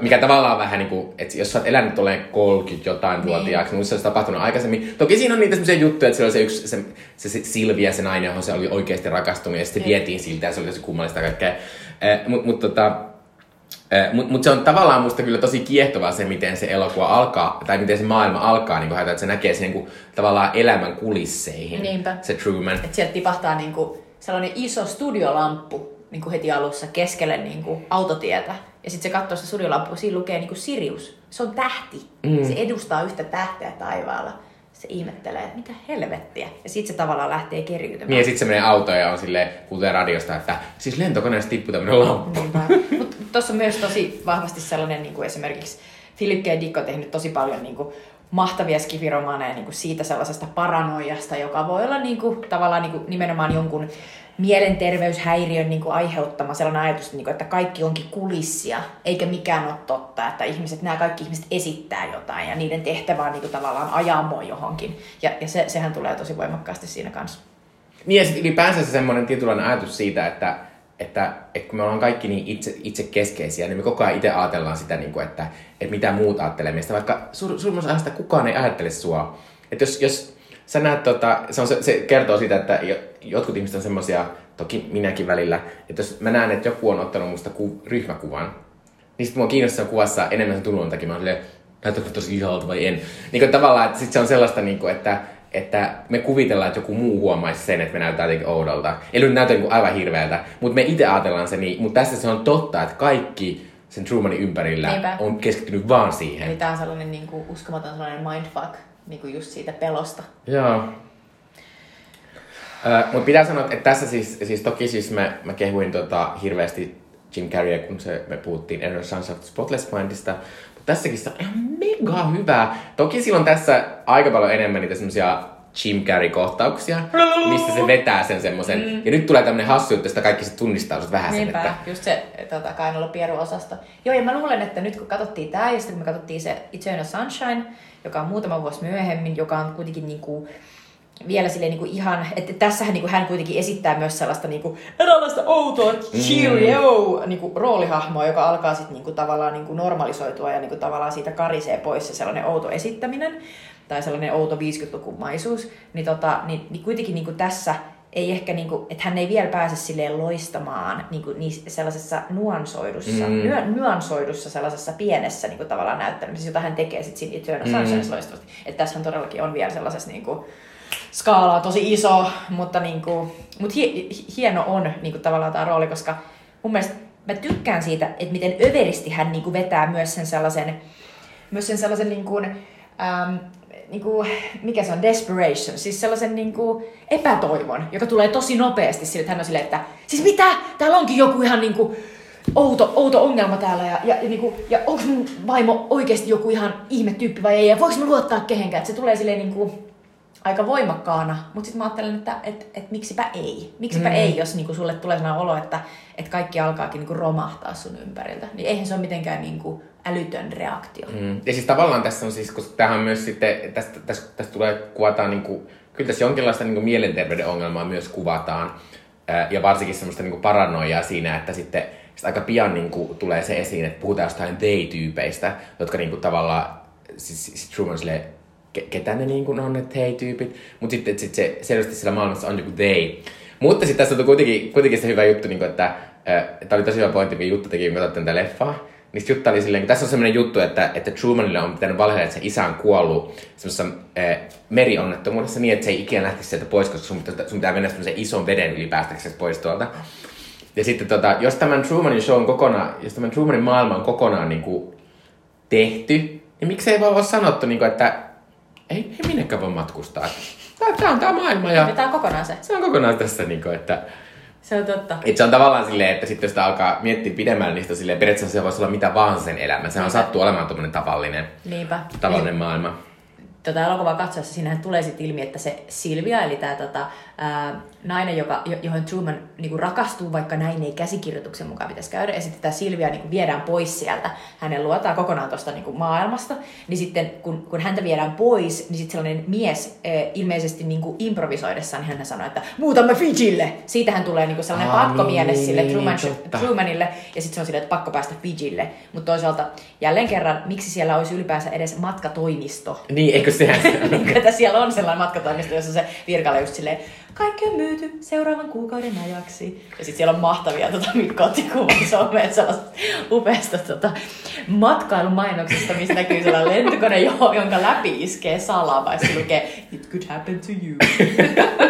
Mikä tavallaan vähän niin kuin, että jos sä oot elänyt tolleen 30 jotain Niin. vuotiaaksi, niin se olisi tapahtunut aikaisemmin. Toki siinä on niitä semmoisia juttuja, että siellä oli se yksi, se, se, se Silvia, se nainen, johon se oli oikeasti rakastunut, ja sitten Niin. vietiin siltä, ja se oli tosi kummallista kaikkea. Mutta mut, tota, mutta mut se on tavallaan musta kyllä tosi kiehtovaa se, miten se elokuva alkaa, tai miten se maailma alkaa, niin että se näkee sen niin tavallaan elämän kulisseihin, Niinpä. se Truman. Että sieltä tipahtaa niinku sellainen iso studiolamppu niinku heti alussa keskelle niinku autotietä. Ja sitten se katsoo sitä studiolampua, siinä lukee niinku Sirius. Se on tähti. Mm. Se edustaa yhtä tähteä taivaalla. Se ihmettelee, että mitä helvettiä. Ja sitten se tavallaan lähtee keriytymään. Niin ja sitten se menee autoon ja on silleen, kuulee radiosta, että siis lentokoneesta tippuu tämmönen lamppu. Mutta tuossa on myös tosi vahvasti sellainen niin kuin esimerkiksi Philip K. Dick on tehnyt tosi paljon niin kuin, mahtavia skifiromaaneja niin kuin siitä sellaisesta paranoiasta, joka voi olla niin kuin, tavallaan niin kuin, nimenomaan jonkun mielenterveyshäiriön niin kuin, aiheuttama sellainen ajatus, niin kuin, että kaikki onkin kulissia, eikä mikään ole totta, että ihmiset, nämä kaikki ihmiset esittää jotain ja niiden tehtävä on niin kuin, tavallaan ajaa mua johonkin. Ja, ja se, sehän tulee tosi voimakkaasti siinä kanssa. Niin ja sitten ylipäänsä se semmoinen tietynlainen ajatus siitä, että, että, että kun me ollaan kaikki niin itse, itse keskeisiä, niin me koko ajan itse ajatellaan sitä, niin kuin, että, että mitä muut ajattelee meistä, vaikka sur, suurin osa ajasta kukaan ei ajattele sua. Että jos, jos sä näet, tota, se, on, se, se kertoo siitä, että jo- jotkut ihmiset on semmoisia toki minäkin välillä, että jos mä näen, että joku on ottanut musta ku, ryhmäkuvan, niin sitten mua kiinnostaa kuvassa enemmän sen tunnon takia. Mä oon silleen, näyttääkö tosi ihalta vai en. Niin kuin tavallaan, että sit se on sellaista, niin kuin, että, että me kuvitellaan, että joku muu huomaisi sen, että me näytetään jotenkin oudolta. Eli nyt näytä niin aivan hirveältä, mutta me itse ajatellaan se niin. Mutta tässä se on totta, että kaikki sen Trumanin ympärillä Niinpä. on keskittynyt vaan siihen. Eli tää on sellainen niin kuin, uskomaton sellainen mindfuck niin kuin just siitä pelosta. Joo. Mutta pitää sanoa, että tässä siis, siis toki siis mä, mä kehuin tota hirveästi Jim Carrey, kun se, me puhuttiin Ever Sunshine of Spotless Mindista. Mutta tässäkin se on ihan mega hyvä. Toki sillä on tässä aika paljon enemmän niitä semmosia Jim Carrey-kohtauksia, missä se vetää sen semmoisen. Mm. Ja nyt tulee tämmönen hassu, että sitä kaikki se tunnistaa sut vähän sen, Niinpä, että... just se tota, pieru-osasto. Joo, ja mä luulen, että nyt kun katsottiin tää, ja sitten kun me katsottiin se Eternal Sunshine, joka on muutama vuosi myöhemmin, joka on kuitenkin niinku, vielä silleen niinku ihan, että tässähän niinku hän kuitenkin esittää myös sellaista niinku eräänlaista outoa cheerio niinku roolihahmoa, joka alkaa sitten niinku tavallaan niinku normalisoitua ja niinku tavallaan siitä karisee pois se sellainen outo esittäminen tai sellainen outo 50-lukumaisuus, niin, tota, niin, niin kuitenkin niinku tässä ei ehkä niinku, että hän ei vielä pääse silleen loistamaan niinku niissä sellaisessa nuansoidussa, Mm. mm. nyö, nuansoidussa sellaisessa pienessä niinku tavallaan näyttämisessä, jota hän tekee sitten siinä Eternal Sunshineissa loistavasti. Että tässä todellakin on vielä sellaisessa niinku, skaala on tosi iso, mutta niinku, mut hie, hieno on niinku tavallaan tämä rooli, koska mun mielestä mä tykkään siitä, että miten överisti hän niinku vetää myös sen sellaisen, myös sen sellaisen niinku, äm, niinku, mikä se on, desperation, siis sellaisen niinku epätoivon, joka tulee tosi nopeasti sille, että hän on silleen, että siis mitä, täällä onkin joku ihan niinku outo, outo ongelma täällä ja, ja, ja, niinku, ja onko mun vaimo oikeasti joku ihan ihme tyyppi vai ei? Ja voiko mä luottaa kehenkään, että se tulee silleen niinku, aika voimakkaana, mutta sitten mä ajattelen, että et, et miksipä ei. Miksipä mm. ei, jos niinku sulle tulee sellainen olo, että et kaikki alkaakin niinku romahtaa sun ympäriltä. Niin eihän se ole mitenkään niinku älytön reaktio. Mm. Ja siis tavallaan tässä on siis, koska tähän myös sitten, tästä, tästä, tästä tulee kuvataan niinku, kyllä tässä jonkinlaista niinku mielenterveyden ongelmaa myös kuvataan. Ja varsinkin semmoista niinku paranoiaa siinä, että sitten sit aika pian niinku tulee se esiin, että puhutaan jostain they-tyypeistä, jotka niinku tavallaan, siis, siis Truman silleen, ke- ketä ne niinku on ne they-tyypit, mutta sitten sit se selvästi siellä maailmassa on joku they. Mutta sitten tässä on kuitenkin, kuitenkin se hyvä juttu, niinku, että tämä oli tosi hyvä pointti, mikä Jutta teki, kun tätä leffaa. Niin Jutta oli silleen, kun tässä on semmoinen juttu, että, että Trumanille on pitänyt valheella, että se isä on kuollut semmoisessa äh, merionnettomuudessa niin, että se ei ikinä lähtisi sieltä pois, koska sun, pitää- sun pitää mennä semmoisen ison veden yli päästäksesi pois tuolta. Ja sitten tota, jos tämän Trumanin show on kokonaan, jos tämän Trumanin maailma on kokonaan niin kuin, tehty, niin miksei vaan ole sanottu, niin kuin, että ei, ei minnekään voi matkustaa. Tää, tää on tää maailma ja Tämä on kokonaan se. se on kokonaan tässä, niin kuin, että Se on totta. et se on tavallaan silleen, että sitten jos sitä alkaa miettiä pidemmälle, niin sitä silleen, periaatteessa se voisi olla mitä vaan sen elämä. Sehän on sattuu olemaan tuommoinen tavallinen, Niinpä. tavallinen maailma. tota elokuvaa katsoessa siinähän tulee sitten ilmi, että se Silvia, eli tämä tota, ää, nainen, joka, jo- johon Truman niinku rakastuu, vaikka näin ei käsikirjoituksen mukaan pitäisi käydä, ja sitten tämä Silvia niinku viedään pois sieltä, hänen luotaan kokonaan tuosta niinku maailmasta, niin sitten kun, kun häntä viedään pois, niin sitten sellainen mies ää, ilmeisesti niinku improvisoidessaan, niin hän sanoo, että muutamme Fijille! Siitähän tulee niinku sellainen Aa, pakkomiele niin, sille niin, Truman, totta. Trumanille, ja sitten se on silleen, että pakko päästä Fijille. Mutta toisaalta jälleen kerran, miksi siellä olisi ylipäänsä edes matkatoimisto? Niin, eikö sehän [laughs] se niin, että siellä on sellainen matkatoimisto, jossa se virkailija just silleen, kaikki on myyty seuraavan kuukauden ajaksi. Ja sitten siellä on mahtavia tota, kuvan someen sellaisesta upeasta tota, matkailumainoksesta, missä näkyy sellainen lentokone, jo- jonka läpi iskee salama ja se lukee It could happen to you.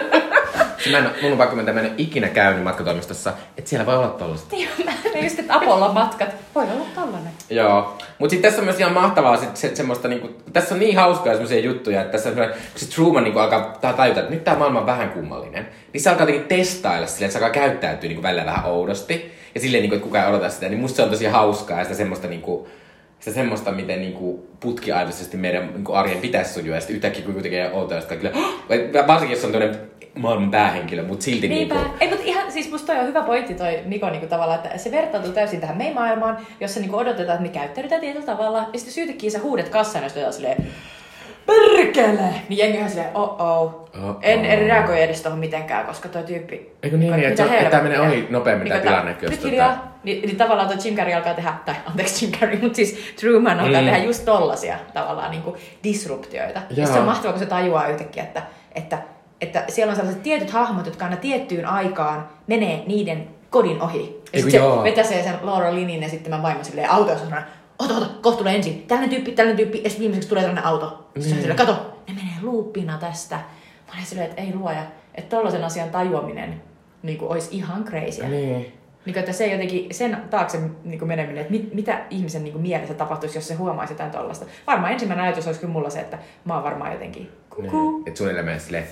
[laughs] Mä en, mun on pakko myöntää, mä en ole ikinä käynyt matkatoimistossa, että siellä voi olla tollaista. Ja mä just, että Apollon matkat voi olla tollanen. Joo. Mutta sitten tässä on myös ihan mahtavaa sit se, semmoista, niinku, tässä on niin hauskaa semmoisia juttuja, että tässä on kun se Truman niinku alkaa tajuta, että nyt tämä maailma on vähän kummallinen, niin se alkaa jotenkin testailla silleen, että se alkaa käyttäytyä niinku välillä vähän oudosti. Ja silleen, niinku, että kukaan ei odota sitä, niin musta se on tosi hauskaa ja sitä semmoista niinku, sitä semmoista, miten niinku putkiaidoisesti meidän niinku arjen pitäisi sujua, ja sitten yhtäkkiä kun outoa, sitten kaikille, "Hah!" varsinkin jos on tämmöinen maailman päähenkilö, mutta silti Niinpä. niinku, Ei, mutta ihan, siis musta toi on hyvä pointti toi Miko niinku tavallaan, että se vertautuu täysin tähän meidän maailmaan, jossa niinku odotetaan, että me käyttäydytään tietyllä tavalla, ja sitten syytäkin sä huudet kassaan, jos silleen, perkele! Niin jengi on silleen, oh oh. Oh-oh. En, en reagoi edes tohon mitenkään, koska toi tyyppi... Eikö niin, Mitä että se- että tää menee ohi nopeammin Niin, tää että tilanne, jos Nyt tota- hiljaa. Niin, niin, tavallaan toi Jim Carrey alkaa tehdä, tai anteeksi Jim Carrey, mutta siis Truman alkaa Mm. tehdä just tollasia tavallaan niinku disruptioita. Ja se on mahtavaa, kun se tajuaa yhtäkkiä, että, että että siellä on sellaiset tietyt hahmot, jotka aina tiettyyn aikaan menee niiden kodin ohi. Ja sitten se vetäsee sen Laura Linin esittämän vaimon silleen autossa ota, ota, kohta tulee ensin. Tällainen tyyppi, tällainen tyyppi, ja sitten viimeiseksi tulee tällainen auto. Sitten Niin. silleen, kato, ne menee luuppina tästä. Mä olen silleen, että ei luoja, että tollaisen asian tajuaminen niin kuin, olisi ihan crazy. Niin. Niin kuin, että se jotenkin, sen taakse niin kuin meneminen, että mit, mitä ihmisen niin kuin mielessä tapahtuisi, jos se huomaisi jotain tollasta. Varmaan ensimmäinen ajatus olisi kyllä mulla se, että mä oon varmaan jotenkin kuku. Niin. Että suunnilleen menee silleen,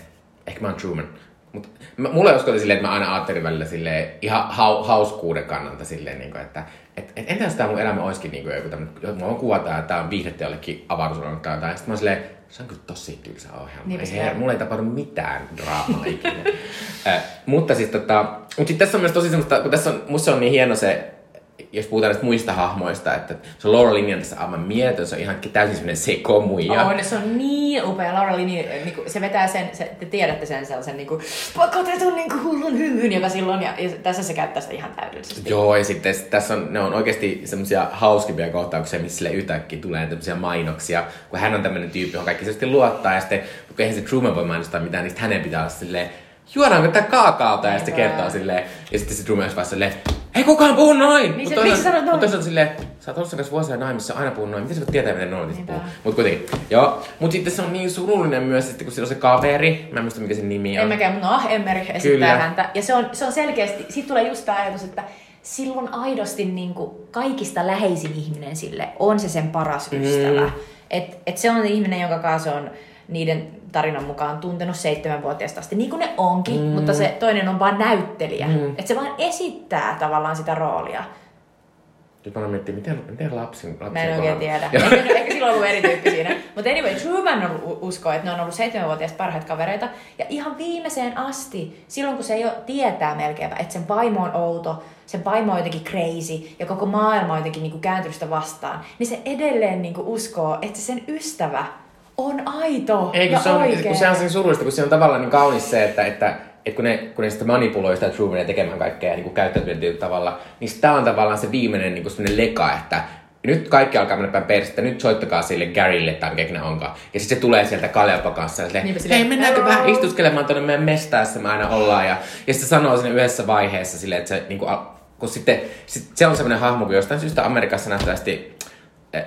ehkä mä oon Truman. Mut ei uskota silleen, että mä aina ajattelin välillä silleen, ihan hau, hauskuuden kannalta silleen, niin kuin, että et, et, entä jos tää mun elämä olisikin niin kuin joku tämmönen, mua kuvataan, että tää on viihdettä jollekin avaruusalueelle tai jotain. Sitten mä oon silleen, se on kyllä tosi tylsä ohjelma. Niinpä Ei, her, on. mulla ei tapahdu mitään draamaa ikinä. [laughs] äh, mutta siis tota, mut sit tässä on myös tosi semmoista, kun tässä on, musta on niin hieno se, jos puhutaan näistä muista hahmoista, että se Laura Linni on tässä aivan mieletön, se on ihan täysin semmoinen sekomuija. On, se on niin upea. Laura Lini, niin kuin, se vetää sen, se, te tiedätte sen sellaisen niin kuin, pakotetun niin kuin, hullun hyyn, joka silloin, ja, ja tässä se käyttää sitä ihan täydellisesti. Joo, ja sitten tässä on, ne on oikeasti semmoisia hauskimpia kohtauksia, missä sille yhtäkkiä tulee tämmöisiä mainoksia, kun hän on tämmöinen tyyppi, johon kaikki sitten luottaa, ja sitten, kun eihän se Truman voi mainostaa mitään, niin hänen pitää olla silleen, juodaanko tää kaakaota, ja sitten se kertoo silleen, ja sitten se Truman vaan silleen, ei kukaan puhu noin! Niin se- Mut miksi sanot noin? Mutta toisaalta silleen, sä oot ollut sen kanssa vuosia naimissa, aina puhun noin, miten sä voit tietää, miten noin puhuu? Mut kuitenkin, joo. Mut sitten se on niin surullinen myös, että kun sillä on se kaveri, mä en muista mikä sen nimi on. En mäkään, mutta no, Emmer esittää Kyllä. häntä. Ja se on, se on selkeästi, siitä tulee just tämä ajatus, että silloin aidosti niin kuin kaikista läheisin ihminen sille on se sen paras Mm. ystävä. Et, et se on ihminen, jonka kanssa on niiden tarinan mukaan tuntenut seitsemänvuotiaasta asti, niin kuin ne onkin, mm. mutta se toinen on vaan näyttelijä. Mm. Että se vaan esittää tavallaan sitä roolia. Nyt mä aloin miettiä, miten, miten lapsi, lapsi Mä en oikein tiedä. [laughs] Ehkä, ehkä silloin on ollut eri tyyppi siinä. Mutta anyway, Truman on u- usko, että ne on ollut seitsemänvuotiaista parhaita kavereita. Ja ihan viimeiseen asti, silloin kun se jo tietää melkeinpä, että sen vaimo on outo, sen vaimo on jotenkin crazy ja koko maailma on jotenkin niinku kääntynyt sitä vastaan, niin se edelleen niinku uskoo, että se sen ystävä on aito Ei, kun ja se, on, oikea. kun se on sen surullista, kun se on tavallaan niin kaunis se, että, että, että kun, ne, kun ne sitten manipuloi sitä Trumania tekemään kaikkea ja niin käyttäytyy tietyllä tavalla, niin tämä on tavallaan se viimeinen niin kuin leka, että nyt kaikki alkaa mennä päin persettä, nyt soittakaa sille Garylle tai mikä ikinä onkaan. Ja sitten se tulee sieltä Kaljapo kanssa ja silleen, Niinpä silleen, hei mennäänkö "Hello." vähän istuskelemaan tuonne meidän mestaassa me aina ollaan. Ja, ja sitten se sanoo sinne yhdessä vaiheessa silleen, että se niin kuin, kun sitten sit se on semmoinen hahmo, kun jostain syystä Amerikassa nähtävästi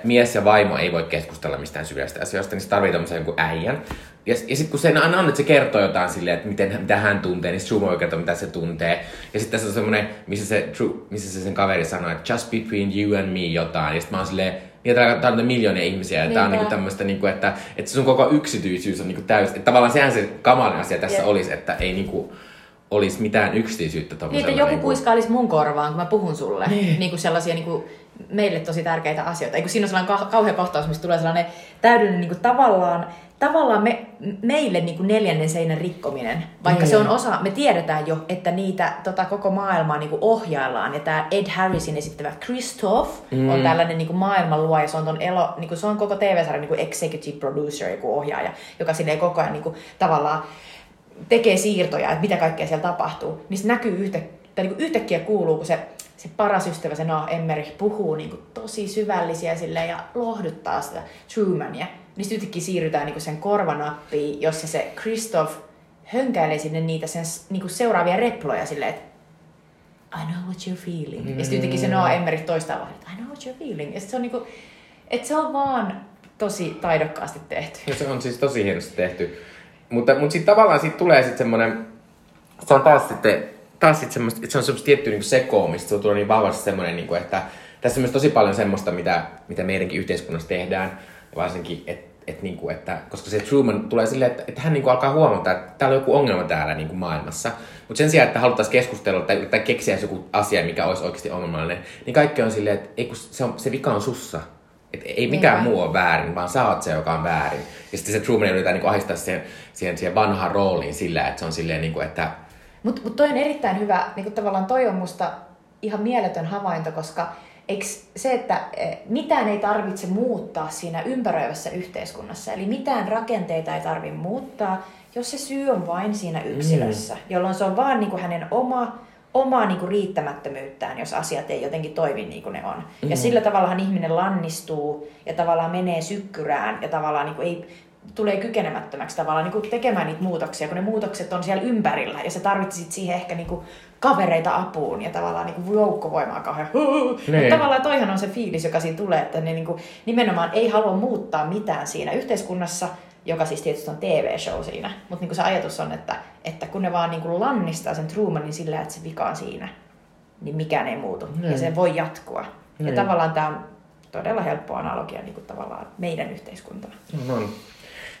mies ja vaimo ei voi keskustella mistään syvästä asioista, niin se tarvii tämmöisen jonkun äijän. Ja, ja sitten kun se aina on, että se kertoo jotain silleen, että miten, mitä hän tuntee, niin Truman voi kertoa, mitä se tuntee. Ja sitten tässä on semmoinen, missä se, Tru- missä se sen kaveri sanoo, että just between you and me jotain. Ja sitten mä oon silleen, niin täällä tää on miljoonia ihmisiä, ja tää on niinku tämmöistä, niinku, että, että sun koko yksityisyys on niinku täysin. Että tavallaan sehän se kamalin asia tässä Jep. olisi, että ei niinku olisi mitään yksityisyyttä Niin, tommosella. että joku niinku- kuiskailisi mun korvaan, kun mä puhun sulle. Niin. Niin kuin sellaisia niin kuin meille tosi tärkeitä asioita. Ei kun siinä on sellainen kau- kauhea kohtaus, missä tulee sellainen täydellinen niin kuin tavallaan, tavallaan me, meille niin kuin neljännen seinän rikkominen. Vaikka Niin. se on osa, me tiedetään jo, että niitä tota, koko maailmaa niin kuin ohjaillaan. Ja tämä Ed Harrisin esittävä Christoph mm. on tällainen niin kuin maailman luoja. Se on, ton elo, niin kuin, se on koko TV-sarjan niin kuin executive producer, joku ohjaaja, joka silleen koko ajan niin kuin, tavallaan tekee siirtoja, että mitä kaikkea siellä tapahtuu, niin se näkyy yhtä, tai niin kuin yhtäkkiä kuuluu, kun se, se paras ystävä, se Noah Emmerich, puhuu niin kuin tosi syvällisiä silleen, ja lohduttaa sitä Trumania. Niin sitten siirrytään niin kuin sen korvanappiin, jossa se Christoph hönkäilee sinne niitä sen niin kuin seuraavia reploja silleen, että I know what you're feeling. Mm. Ja sitten yhtäkkiä se Noah Emmerich toistaa vaan, I know what you're feeling. Ja se on, niin kuin, että se on vaan tosi taidokkaasti tehty. Ja se on siis tosi hienosti tehty. Mutta, mutta sitten tavallaan siitä tulee sitten semmoinen, se on taas sitten, taas sitten semmoista, että se on semmoista tiettyä niin sekoamista, se tulee niin vahvasti semmoinen, niin kuin, että tässä on myös tosi paljon semmoista, mitä, mitä meidänkin yhteiskunnassa tehdään, varsinkin, että et, niin kuin, että, koska se Truman tulee silleen, että, että hän niin kuin alkaa huomata, että täällä on joku ongelma täällä niin kuin maailmassa. Mutta sen sijaan, että haluttaisiin keskustella tai, tai keksiä joku asia, mikä olisi oikeasti ongelmallinen, niin kaikki on silleen, että ei, kun se, on, se vika on sussa. Et ei mikään Niinpä. muu ole väärin, vaan sä oot se, joka on väärin. Ja sitten se Truman yrittää niin ahistaa siihen, siihen, siihen vanhaan rooliin sillä, että se on silleen, niin kuin, että Mutta mut toi on erittäin hyvä, niin tavallaan toi on musta ihan mieletön havainto, koska eikö se, että eh, mitään ei tarvitse muuttaa siinä ympäröivässä yhteiskunnassa, eli mitään rakenteita ei tarvitse muuttaa, jos se syy on vain siinä yksilössä, mm. jolloin se on vaan niin kuin hänen oma, omaa niin kuin riittämättömyyttään, jos asiat ei jotenkin toimi niin kuin ne on. Mm. Ja sillä tavallahan ihminen lannistuu ja tavallaan menee sykkyrään ja tavallaan niin kuin ei tulee kykenemättömäksi tavallaan niin kuin tekemään niitä muutoksia, kun ne muutokset on siellä ympärillä ja sä tarvitsisit siihen ehkä niin kuin kavereita apuun ja tavallaan niin kuin joukkovoimaa kauhean. [laughs] Niin. Tavallaan toihan on se fiilis, joka siinä tulee, että ne niin kuin nimenomaan ei halua muuttaa mitään siinä yhteiskunnassa, joka siis tietysti on TV-show siinä, mutta niin se ajatus on, että, että kun ne vaan niin kuin lannistaa sen Trumanin sillä, että se vika on siinä, niin mikään ei muutu Niin. ja se voi jatkua. Ja Niin. tavallaan tämä on todella helppo analogia niin kuin tavallaan meidän yhteiskuntana. On, on.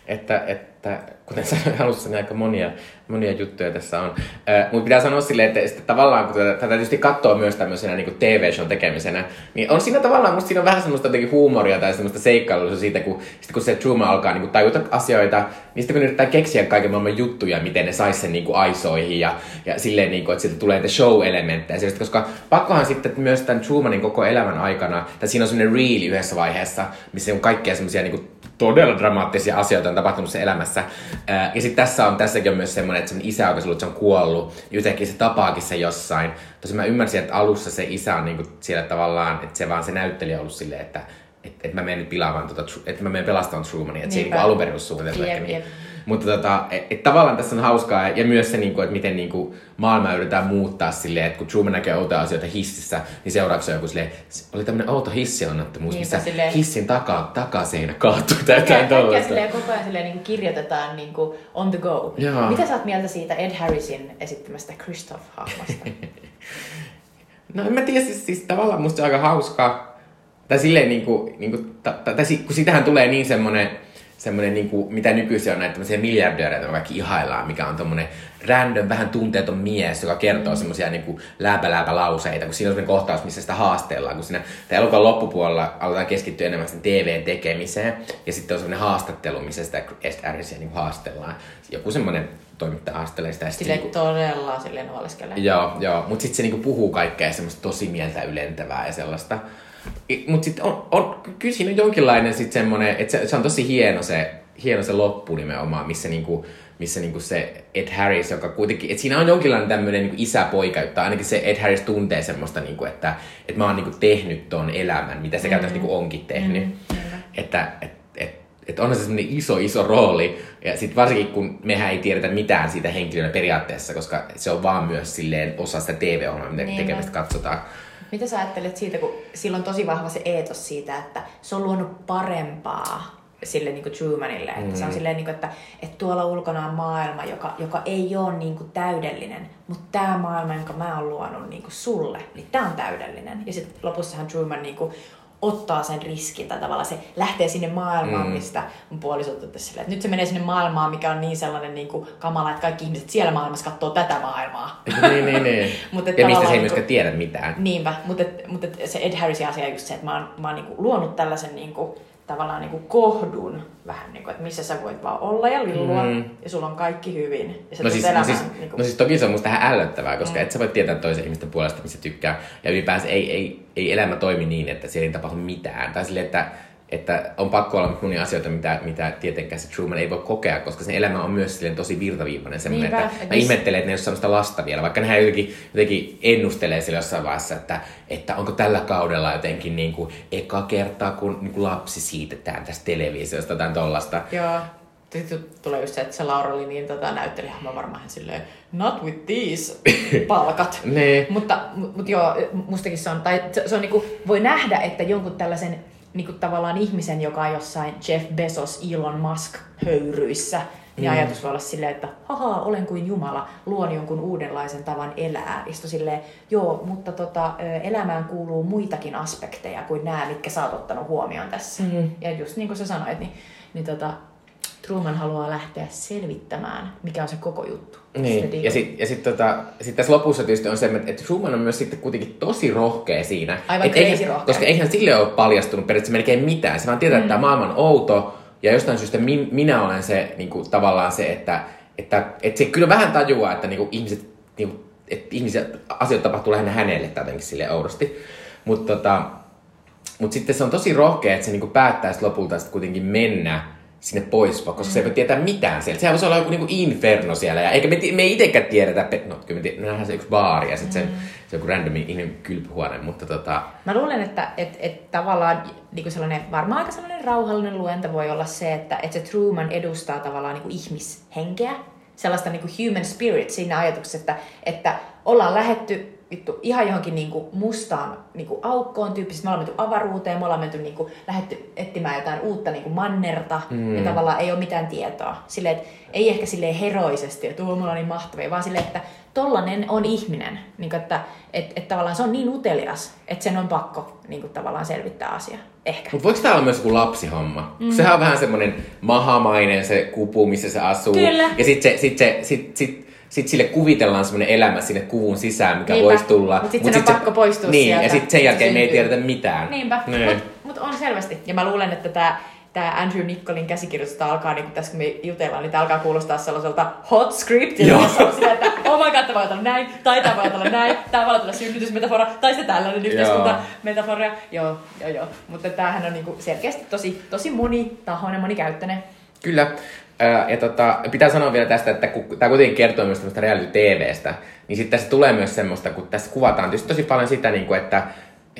Että, että kuten [laughs] sanoin alussa, niin aika monia, monia juttuja tässä on. Äh, Mutta pitää sanoa silleen, että, että tavallaan kun tätä, tietysti katsoo myös tämmöisenä niin TV-shown tekemisenä, niin on siinä tavallaan, musta siinä on vähän semmoista jotenkin huumoria tai semmoista seikkailua siitä, kun, sitten kun se Truman alkaa niin tajuta asioita, niin sitten kun yrittää keksiä kaiken maailman juttuja, miten ne sais sen niin kuin aisoihin ja, ja silleen, niin kuin, että sieltä tulee niitä show-elementtejä. Sitten, koska pakkohan sitten myös tämän Trumanin koko elämän aikana, tai siinä on semmoinen reel yhdessä vaiheessa, missä on kaikkea semmoisia niin kuin todella dramaattisia asioita on tapahtunut se elämässä. Ää, Ja sitten tässä on, tässäkin on myös semmoinen, että semmoinen isä, joka se on kuollut, niin yhtäkkiä se tapaakin sen jossain. Tosi mä ymmärsin, että alussa se isä on niinku siellä tavallaan, että se vaan se näyttelijä on ollut silleen, että että et mä menen pilaamaan, tota, että mä menen pelastamaan Trumania, että se ei niinku alun perin ollut suunniteltu Jep, niin. jep. Mutta tota, et, et tavallaan tässä on hauskaa ja myös se, niinku, että miten niinku, maailmaa yritetään muuttaa silleen, että kun Truman näkee outoja asioita hississä, niin seuraavaksi on joku silleen, "S- oli tämmöinen outo hissionnettomuus, Niinpä, missä silleen- hissin takaa, takaseinä kaatui tai jotain tollaista. silleen koko ajan silleen niin kirjoitetaan niin kuin on the go. Joo. Mitä sä oot mieltä siitä Ed Harrisin esittämästä Christoph-hahmosta? [laughs] No en mä tiedä, siis, siis tavallaan musta se on aika hauskaa. Tai silleen niinku, niinku ta, ta, tai si- kun sitähän tulee niin semmonen, semmonen niinku, mitä nykyisin on näitä tämmöisiä miljardöörejä, joita kaikki ihaillaan, mikä on tommonen random, vähän tunteeton mies, joka kertoo mm. semmosia niinku lääpä lauseita, kun siinä on semmoinen kohtaus, missä sitä haastellaan, kun siinä tämän elokuvan loppupuolella aletaan keskittyä enemmän sen TVn tekemiseen, ja sitten on semmoinen haastattelu, missä sitä Harrisia niinku haastellaan. Joku semmoinen toimittaja haastelee sitä, se Silleen niinku- todella silleen. Joo, joo. mutta sitten se niinku puhuu kaikkea semmoista tosi mieltä ylentävää ja sellaista. Mutta sitten on, on, kyllä siinä on jonkinlainen sit semmoinen, että se, se, on tosi hieno se, hieno se loppu nimenomaan, missä niinku, missä niinku se Ed Harris, joka kuitenkin, että siinä on jonkinlainen tämmöinen niinku isä-poika, että ainakin se Ed Harris tuntee semmoista, niinku, että, että mä oon niinku tehnyt ton elämän, mitä se käytännössä niinku onkin tehnyt. Että et, et, et onhan se semmoinen iso, iso rooli. Ja sitten varsinkin, kun mehän ei tiedetä mitään siitä henkilönä periaatteessa, koska se on vaan myös silleen osa sitä TV-ohjelmaa, mitä Niinpä. tekemistä katsotaan. Mitä sä ajattelet siitä, kun sillä on tosi vahva se eetos siitä, että se on luonut parempaa sille niin kuin Trumanille. Että Mm. se on silleen, niin kuin, että, että tuolla ulkona on maailma, joka, joka ei ole niin kuin täydellinen, mutta tämä maailma, jonka mä oon luonut niin kuin sulle, niin tämä on täydellinen. Ja sitten lopussahan Truman niin kuin, ottaa sen riskin, tai tavallaan se lähtee sinne maailmaan, Mm. mistä mun puoliso silleen, että nyt se menee sinne maailmaan, mikä on niin sellainen niin kuin kamala, että kaikki ihmiset siellä maailmassa katsoo tätä maailmaa. niin, niin, niin. [laughs] Mut et ja mistä se ei niinku- myöskään tiedä mitään. Niinpä, mutta, et, et se Ed Harrisin asia on just se, että mä oon, mä oon niinku luonut tällaisen niinku, tavallaan niinku kohdun vähän, niinku, että missä sä voit vaan olla ja lillua Mm. ja sulla on kaikki hyvin. Ja sä No siis, no, elämään, siis, niinku, no siis toki se on musta vähän ällöttävää, koska mm. et sä voi tietää toisen ihmisten puolesta, missä tykkää. Ja ylipäänsä ei, ei, ei elämä toimi niin, että siellä ei tapahdu mitään. Tai silleen, että, että on pakko olla monia asioita, mitä, mitä tietenkään se Truman ei voi kokea, koska sen elämä on myös silleen tosi virtaviivainen. Semmoinen, Niinpä, että et mä miss- ihmettelen, että ne ei ole sitä lasta vielä, vaikka nehän jotenkin, jotenkin ennustelee sillä jossain vaiheessa, että, että onko tällä kaudella jotenkin niin kuin eka kertaa, kun niin kuin lapsi siitetään tästä televisiosta tai tollasta. Joo. Sitten tulee just se, että se Laura oli niin tota, näyttelijä, mä varmaan silleen, not with these [laughs] palkat. Ne. Mutta mut, mut joo, mustakin se on, tai se, se on niinku, voi nähdä, että jonkun tällaisen niinku tavallaan ihmisen, joka on jossain Jeff Bezos, Elon Musk höyryissä, niin Mm. ajatus voi olla silleen, että haha, olen kuin Jumala, luon jonkun uudenlaisen tavan elää. Sitten silleen, joo, mutta tota, elämään kuuluu muitakin aspekteja kuin nämä, mitkä sä oot ottanut huomioon tässä. Mm. Ja just niin kuin sä sanoit, niin, niin tota, Truman haluaa lähteä selvittämään, mikä on se koko juttu. Niin, ja sitten ja sit, tota, sit tässä lopussa tietysti on se, että Truman on myös sitten kuitenkin tosi rohkea siinä. Aivan Et eihän, rohkea. Koska eihän sille ole paljastunut periaatteessa melkein mitään. Se vaan tietää, mm. että tämä maailma on outo, ja jostain syystä min, minä olen se niin kuin, tavallaan se, että, että, että se kyllä vähän tajuaa, että niin kuin, ihmiset, niin kuin, että ihmisiä, asioita tapahtuu lähinnä hänelle tai jotenkin sille oudosti. Mutta tota, mut sitten se on tosi rohkea, että se niin kuin, päättää lopulta sit kuitenkin mennä sinne pois, koska mm. se ei voi tietää mitään sieltä. Sehän voisi olla joku niinku inferno siellä. Ja eikä me, me ei itsekään tiedetä, no kyllä me, me nähdään se yksi baari ja sitten mm. se, se joku random ihminen kylpyhuone, mutta tota... Mä luulen, että et, et tavallaan niinku sellainen, varmaan aika sellainen rauhallinen luento voi olla se, että et se Truman edustaa tavallaan niinku ihmishenkeä, sellaista niinku human spirit siinä ajatuksessa, että, että ollaan lähetty vittu ihan johonkin niinku mustaan niinku aukkoon tyyppisesti. Me ollaan menty avaruuteen, me ollaan menty niinku, lähetty etsimään jotain uutta niinku mannerta mm. ja tavallaan ei ole mitään tietoa. Silleen, että ei ehkä silleen heroisesti, että tuo on niin mahtavia, vaan silleen, että tollanen on ihminen. Niin kuin, että et, et tavallaan se on niin utelias, että sen on pakko niin kuin, tavallaan selvittää asia. Ehkä. Mutta voiko tämä olla myös joku lapsihomma? Mm. Sehän on vähän semmoinen mahamainen se kupu, missä se asuu. Kyllä. Ja sitten se, sit se, sit, sit, sit sille kuvitellaan semmoinen elämä sinne kuvun sisään, mikä Niinpä. voisi tulla. Mutta sitten Mut sit on pakko poistua niin, sieltä. ja sitten sen jälkeen me ei tiedetä mitään. Niinpä, niin. mutta mut on selvästi. Ja mä luulen, että tämä tämä Andrew Nickolin käsikirjoitusta alkaa, niin kun tässä kun me jutellaan, niin tämä alkaa kuulostaa sellaiselta hot script, ja se on sillä, että oh my god, tämä voi olla näin, tai tämä voi olla näin, tämä voi olla synnytysmetafora, tai se tällainen yhteiskuntametafora. Joo, joo, joo. Mutta tämähän on niinku selkeästi tosi, tosi monitahoinen, monikäyttöinen. Kyllä. Ja tota, pitää sanoa vielä tästä, että kun tämä kuitenkin kertoo myös tämmöistä reality TVstä, niin sitten tässä tulee myös semmoista, kun tässä kuvataan tietysti tosi paljon sitä, niin kuin, että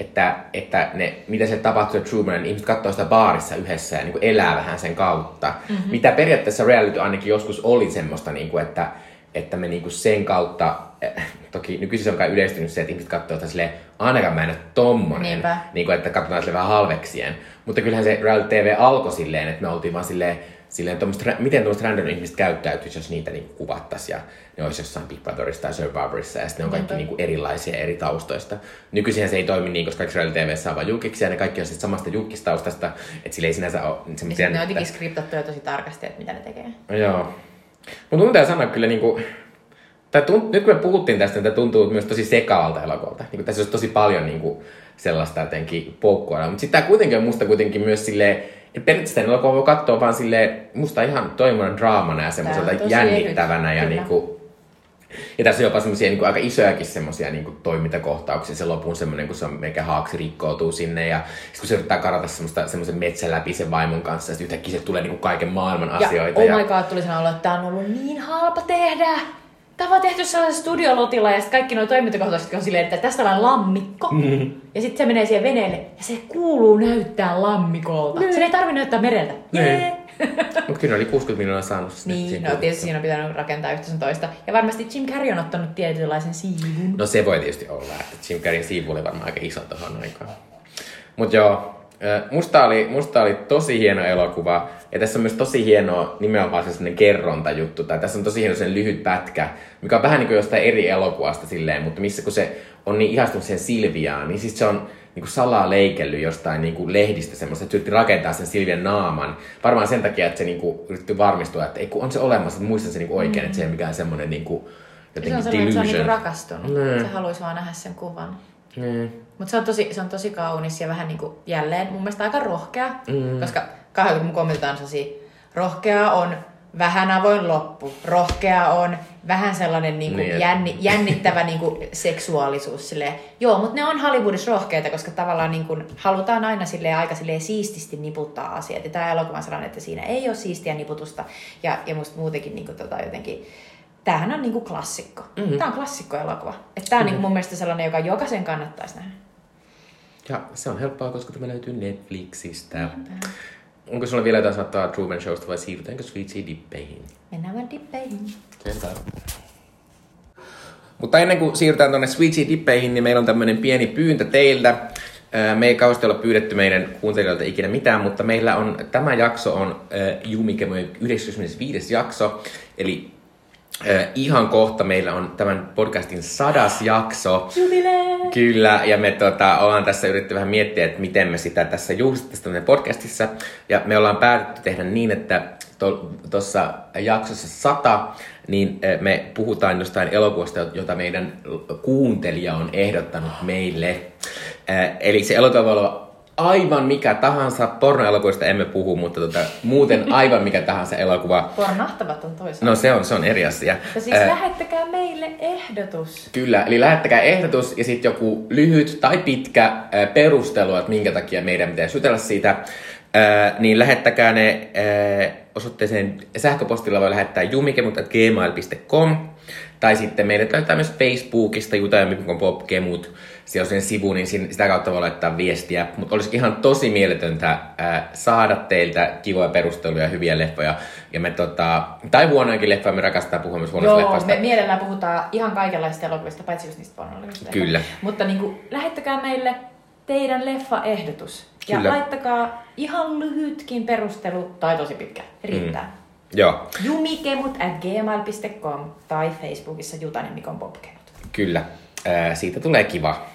että, että ne, mitä se tapahtuu Truman, niin ihmiset katsoo sitä baarissa yhdessä ja niin kuin elää vähän sen kautta. Mm-hmm. Mitä periaatteessa reality ainakin joskus oli semmoista, niin kuin, että, että me niin kuin sen kautta, eh, toki nykyisin on kai yleistynyt se, että ihmiset katsoo sitä silleen, ainakaan mä en ole tommonen, niin kuin, että katsotaan sille vähän halveksien. Mutta kyllähän se reality TV alkoi silleen, että me oltiin vaan silleen, silleen miten tuommoiset random ihmiset käyttäytyisi, jos niitä niin kuvattaisiin ja ne olisi jossain Big Brotherissa tai Survivorissa ja sitten ne on kaikki niin kuin erilaisia eri taustoista. Nykyisin se ei toimi niin, koska kaikki reality TV on vain julkiksi ja ne kaikki on sitten samasta julkistaustasta, että sillä ei sinänsä ole semmoisia... Ja ne on jotenkin skriptattuja tosi tarkasti, että mitä ne tekee. Joo. Mutta mun sanoa kyllä niin kuin, tai tunt, nyt kun me puhuttiin tästä, niin tämä tuntuu myös tosi sekaavalta elokuvalta. Niin tässä olisi tosi paljon niin kuin, sellaista jotenkin poukkua. Mutta sitten tämä kuitenkin on musta kuitenkin myös silleen, ja periaatteessa elokuva voi katsoa vaan sille musta ihan toimivan draamana ja semmoiselta jännittävänä. Ja, niinku, ja tässä on jopa semmoisia niinku aika isojakin semmoisia niinku toimintakohtauksia. Se lopun semmoinen, kun se on meikä haaksi rikkoutuu sinne. Ja kun se yrittää karata semmoista, semmoisen metsän läpi sen vaimon kanssa. Ja sitten yhtäkkiä se tulee niinku kaiken maailman ja, asioita. Oh ja, oh my god, tuli sanoa, että tämä on ollut niin halpa tehdä tämä on tehty sellaisessa studiolotilla ja sitten kaikki nuo toimintakohtaiset on silleen, että tästä on lammikko. Mm. Ja sitten se menee siihen veneelle ja se kuuluu näyttää lammikolta. Mm. Se ei tarvi näyttää mereltä. Yeah. Mutta kyllä oli 60 miljoonaa saanut Niin, no tietysti siinä on pitänyt rakentaa yhtä sun toista. Ja varmasti Jim Carrey on ottanut tietynlaisen siivun. No se voi tietysti olla, että Jim Carreyn siivu oli varmaan aika iso tuohon aikaan. Mutta joo, Musta oli, musta oli tosi hieno elokuva. Ja tässä on myös tosi hieno nimenomaan se sellainen kerrontajuttu. Tai tässä on tosi hieno sen lyhyt pätkä, mikä on vähän niin kuin jostain eri elokuvasta silleen, mutta missä kun se on niin ihastunut sen Silviaan, niin siis se on niin kuin salaa leikellyt jostain niin kuin lehdistä semmoista, että yritti rakentaa sen Silvian naaman. Varmaan sen takia, että se niin kuin, yritti varmistua, että ei, kun on se olemassa, että muistan sen niin kuin oikein, mm. että se ei mikään semmoinen niin kuin, jotenkin se on sellainen, että se on niin rakastunut. Mm. Se haluaisi vaan nähdä sen kuvan. Mm. Mutta se, on tosi, se on tosi kaunis ja vähän niin kuin jälleen mun mielestä aika rohkea, mm. koska kahdelta mun on sellaisia, rohkea on vähän avoin loppu, rohkea on vähän sellainen niin kuin niin, jänni, jännittävä niin kuin seksuaalisuus. Silleen. Joo, mutta ne on Hollywoodissa rohkeita, koska tavallaan niin kuin halutaan aina silleen, aika silleen siististi niputtaa asiat. Ja tämä elokuva on sellainen, että siinä ei ole siistiä niputusta. Ja, ja musta muutenkin niin kuin, tota, jotenkin tämähän on niinku klassikko. Mm-hmm. Tämä on klassikko-elokuva. Että tämä on mm-hmm. niinku mun mielestä sellainen, joka jokaisen kannattaisi nähdä. Ja se on helppoa, koska tämä löytyy Netflixistä. Mm-hmm. Onko sulla vielä jotain sanottavaa Truman Showsta vai siirrytäänkö Sweetie Dippeihin? Mennään vaan dippeihin. Selvä. Mutta ennen kuin siirrytään tuonne Sweetie Dippeihin, niin meillä on tämmöinen pieni pyyntö teiltä. Me ei kauheasti olla pyydetty meidän kuuntelijoilta ikinä mitään, mutta meillä on, tämä jakso on äh, Jumikemojen 95. jakso, eli ihan kohta meillä on tämän podcastin sadas jakso. Jubilee! Kyllä, ja me tota, ollaan tässä yritetty vähän miettiä, että miten me sitä tässä juhlistetaan podcastissa. Ja me ollaan päätetty tehdä niin, että tuossa to, jaksossa sata, niin me puhutaan jostain elokuvasta, jota meidän kuuntelija on ehdottanut meille. Eli se elokuva voi olla aivan mikä tahansa, pornoelokuvista emme puhu, mutta tota, muuten [laughs] aivan mikä tahansa elokuva. Pornahtavat on toisaalta. No se on, se on eri asia. Ja siis äh, lähettäkää meille ehdotus. Kyllä, eli lähettäkää ehdotus ja sitten joku lyhyt tai pitkä äh, perustelu, että minkä takia meidän pitäisi jutella siitä. Äh, niin lähettäkää ne äh, osoitteeseen sähköpostilla voi lähettää jumikemut.gmail.com tai sitten meidät löytää myös Facebookista Juta ja Mikon Popkemut. Siellä on sen sivu, niin sitä kautta voi laittaa viestiä. Mutta olisi ihan tosi mieletöntä saada teiltä kivoja perusteluja ja hyviä leffoja. Ja me tota, tai huonoinkin leffoja, me rakastaa puhua myös huonoista Joo, leffoista. me mielellään puhutaan ihan kaikenlaisista elokuvista, paitsi just niistä pornolevistä. Kyllä. Mutta niin kuin, lähettäkää meille teidän leffaehdotus. Ja Kyllä. laittakaa ihan lyhytkin perustelu, tai tosi pitkä, riittää. Mm. Joo, Jumikemut at gmail.com tai Facebookissa Jutan ja Mikon Popkemut. kyllä. Äh, siitä tulee kiva.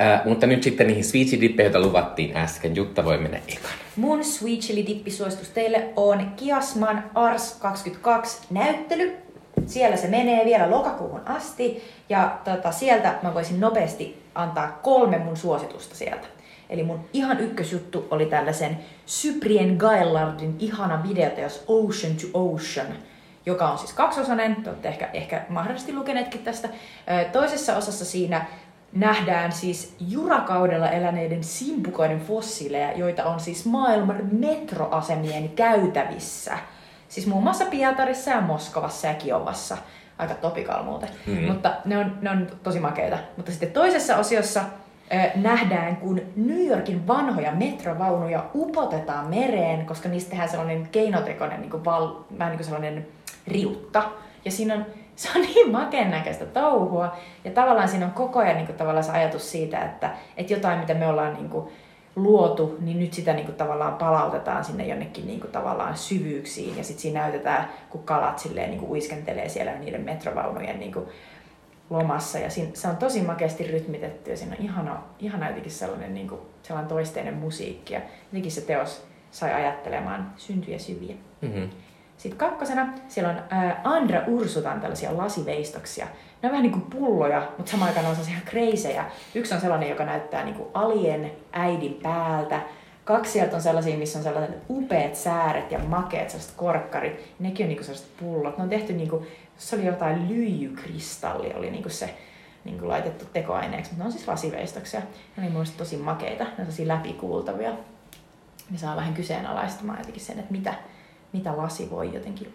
Äh, mutta nyt sitten niihin Sweetie Dippeihin, joita luvattiin äsken. Jutta voi mennä ekan. Mun Sweet Chili Dippisuositus teille on Kiasman Ars 22 näyttely. Siellä se menee vielä lokakuuhun asti. Ja tota, sieltä mä voisin nopeasti antaa kolme mun suositusta sieltä. Eli mun ihan ykkösjuttu oli tällaisen Cyprien Gaillardin ihana videoteos Ocean to Ocean, joka on siis kaksosainen. Te olette ehkä, ehkä mahdollisesti lukeneetkin tästä. Toisessa osassa siinä nähdään siis jurakaudella eläneiden simpukoiden fossiileja, joita on siis maailman metroasemien käytävissä. Siis muun muassa Pietarissa ja Moskovassa ja Kiovassa. Aika topikal muuten. Mm-hmm. Mutta ne on, ne on tosi makeita. Mutta sitten toisessa osiossa ö, nähdään, kun New Yorkin vanhoja metrovaunuja upotetaan mereen, koska niistä tehdään sellainen keinotekoinen, niin kuin val, vähän niin kuin sellainen riutta. Ja siinä on, [laughs] se on niin makeen näköistä touhua. Ja tavallaan siinä on koko ajan niin kuin, tavallaan se ajatus siitä, että, että jotain, mitä me ollaan niin kuin, luotu, niin nyt sitä niin kuin, tavallaan palautetaan sinne jonnekin niin kuin, tavallaan syvyyksiin. Ja sitten siinä näytetään, kun kalat silleen, niin kuin, uiskentelee siellä niiden metrovaunujen niin kuin, lomassa. Ja siinä, se on tosi makeasti rytmitetty ja siinä on ihana, ihana jotenkin sellainen, niin kuin, sellainen toisteinen musiikki. Ja jotenkin se teos sai ajattelemaan syntyjä syviä. Mm-hmm. Sitten kakkosena siellä on ää, Andra Ursutan tällaisia lasiveistoksia. Ne on vähän niin kuin pulloja, mutta samaan aikaan on sellaisia kreisejä. Yksi on sellainen, joka näyttää niin kuin alien äidin päältä. Kaksi sieltä on sellaisia, missä on sellaiset upeat sääret ja makeat sellaiset korkkarit. Nekin on niin kuin sellaiset pullot. Ne on tehty niin kuin, se oli jotain lyijykristalli, oli niin kuin se niin kuin laitettu tekoaineeksi, mutta ne on siis lasiveistoksia. Ne niin mielestäni tosi makeita, ne on tosi läpikuultavia. Ne saa vähän kyseenalaistamaan jotenkin sen, että mitä, mitä lasi voi jotenkin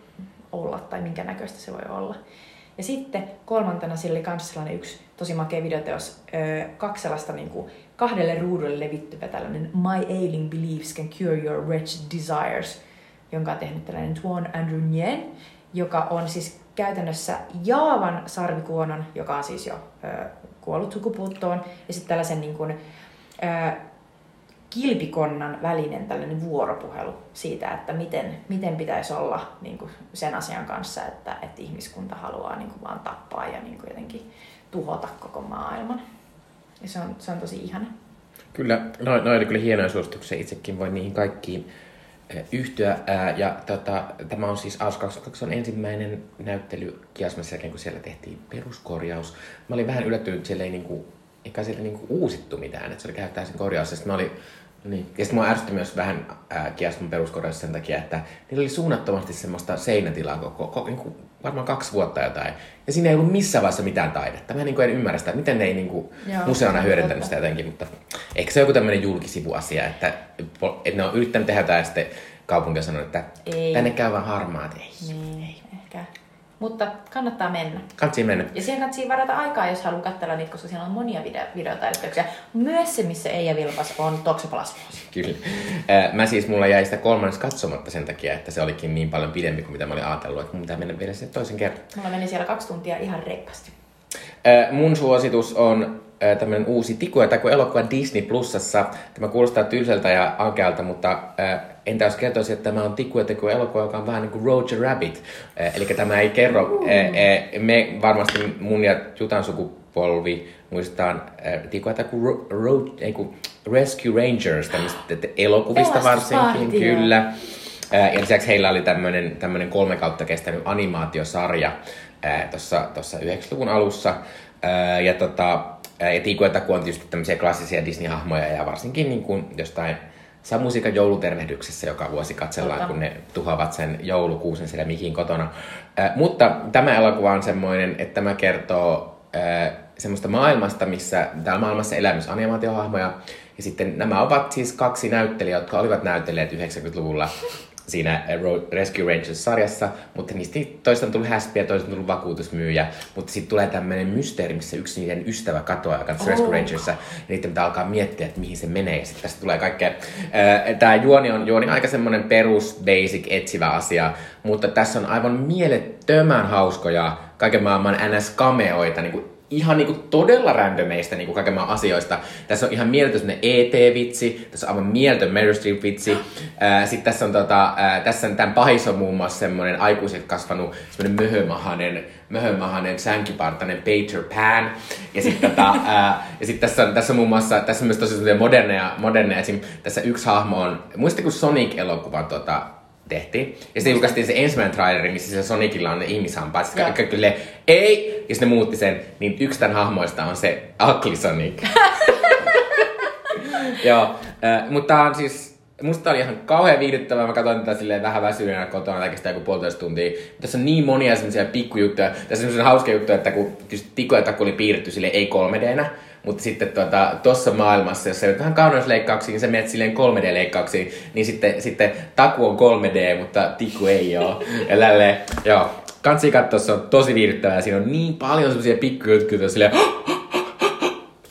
olla tai minkä näköistä se voi olla. Ja sitten kolmantena sillä oli myös sellainen yksi tosi makea videoteos, kaksi sellaista niin kuin kahdelle ruudulle levittyvä tällainen My Ailing Beliefs Can Cure Your Wretched Desires, jonka on tehnyt tällainen Tuon Andrew Nguyen, joka on siis käytännössä Jaavan sarvikuonon, joka on siis jo kuollut sukupuuttoon, ja sitten tällaisen niin kuin, kilpikonnan välinen tällainen vuoropuhelu siitä, että miten, miten pitäisi olla niin kuin sen asian kanssa, että, että ihmiskunta haluaa niin kuin vaan tappaa ja niin kuin jotenkin tuhota koko maailman. Ja se on, se on tosi ihana. Kyllä, noin no, oli kyllä hienoja suosituksia. Itsekin voin niihin kaikkiin yhtyä. Ja tota, tämä on siis AUS 22 on ensimmäinen näyttely Kiasmassa jälkeen, kun siellä tehtiin peruskorjaus. Mä olin vähän yllättynyt, että siellä ei niinku, eikä siellä niinku uusittu mitään, että se oli käyttää sen korjaus. Ja sitten mä olin, niin. Ja sitten mua ärsytti myös vähän ää, Kiasman peruskorjaus sen takia, että niillä oli suunnattomasti semmoista seinätilaa koko, koko niinku, varmaan kaksi vuotta jotain. Ja siinä ei ollut missään vaiheessa mitään taidetta. Mä niinku en ymmärrä sitä, miten ne ei niinku Joo, museona hyödyntänyt sitä jotenkin, mutta ehkä se on joku tämmöinen julkisivuasia, että, että ne on yrittänyt tehdä jotain ja sitten kaupunki on sanonut, että Ei. tänne käy vaan harmaat. Ei. Niin. Mutta kannattaa mennä. Kansi mennä. Ja siihen kannattaa varata aikaa, jos haluaa katsella niitä, koska siellä on monia video- videotaidetteoksia. Myös se, missä Eija Vilpas on Toksoplasmos. Kyllä. Mä siis, mulla jäi sitä kolmannes katsomatta sen takia, että se olikin niin paljon pidempi kuin mitä mä olin ajatellut, että mun pitää mennä vielä sen toisen kerran. Mulla meni siellä kaksi tuntia ihan reippaasti. Mun suositus on tämmönen uusi Tiku ja Taku elokuva Disney Plusassa. Tämä kuulostaa tylsältä ja ankealta, mutta entä jos kertoisin, että tämä on Tiku ja Taku elokuva, joka on vähän niin kuin Roger Rabbit. Ää, Eli tämä ei kerro, ää, ää, me varmasti mun ja Jutan sukupolvi Tiku ja Taku ro, ro, ei kun Rescue Rangers, tämmöistä elokuvista varsinkin, kyllä. Ja lisäksi heillä oli tämmöinen, tämmöinen kolme kautta kestänyt animaatiosarja tuossa 90-luvun alussa. Ää, Ja, tota, ja Tiku ja Taku on tietysti tämmöisiä klassisia Disney-hahmoja ja varsinkin niin kuin jostain Samusikan joulutervehdyksessä joka vuosi katsellaan, Totta. kun ne tuhoavat sen joulukuusen siellä Mikin kotona. Ää, mutta tämä elokuva on semmoinen, että tämä kertoo ää, semmoista maailmasta, missä täällä maailmassa elää myös animaatiohahmoja. Ja sitten nämä ovat siis kaksi näyttelijää, jotka olivat näytelleet 90-luvulla siinä Rescue Rangers-sarjassa, mutta niistä toista on tullut häspiä, toista on tullut vakuutusmyyjä, mutta sitten tulee tämmöinen mysteeri, missä yksi niiden ystävä katoaa, on oh. Rescue Rangersissa, ja niiden pitää alkaa miettiä, että mihin se menee, ja sitten tästä tulee kaikkea. Tämä juoni on juoni aika semmoinen perus, basic, etsivä asia, mutta tässä on aivan mielettömän hauskoja kaiken maailman NS-kameoita, niin kuin ihan niinku todella randomeista niinku kaiken asioista. Tässä on ihan mieletön ET-vitsi, tässä on aivan mieletön Meryl Streep-vitsi. [gasps] Sitten tässä on, tota, ää, tässä on tämän pahis on muun muassa semmoinen aikuiset kasvanut semmoinen möhömahanen, möhömahanen sänkipartainen Peter Pan. Ja sitten tota, [laughs] sit tässä, on, tässä on muun muassa, tässä on myös tosi moderneja, moderneja. Esim. tässä yksi hahmo on, muistatte kun Sonic-elokuvan tota, tehtiin. Ja sitten julkaistiin se ensimmäinen traileri, missä se Sonicilla on ne ihmishampaat. Sitten kaikki kyllä ei, ja sitten ne muutti sen, niin yksi tämän hahmoista on se Ugly Sonic. [laughs] Joo, äh, mutta on siis, musta oli ihan kauhean viihdyttävää. Mä katsoin tätä silleen vähän väsyneenä kotona, tai joku puolitoista tuntia. Tässä on niin monia semmoisia pikkujuttuja. Tässä on semmoisia hauska juttu, että kun Tikku ja Takku oli piirretty sille ei 3 d mutta sitten tuota, tuossa maailmassa, jos on vähän kauneusleikkauksiin, niin sä menet silleen 3D-leikkauksiin, niin sitten, sitten taku on 3D, mutta tikku ei ole. Ja tälle, joo. Kansi katsoa, se on tosi viihdyttävää. Siinä on niin paljon semmoisia pikkujutkuja, silleen,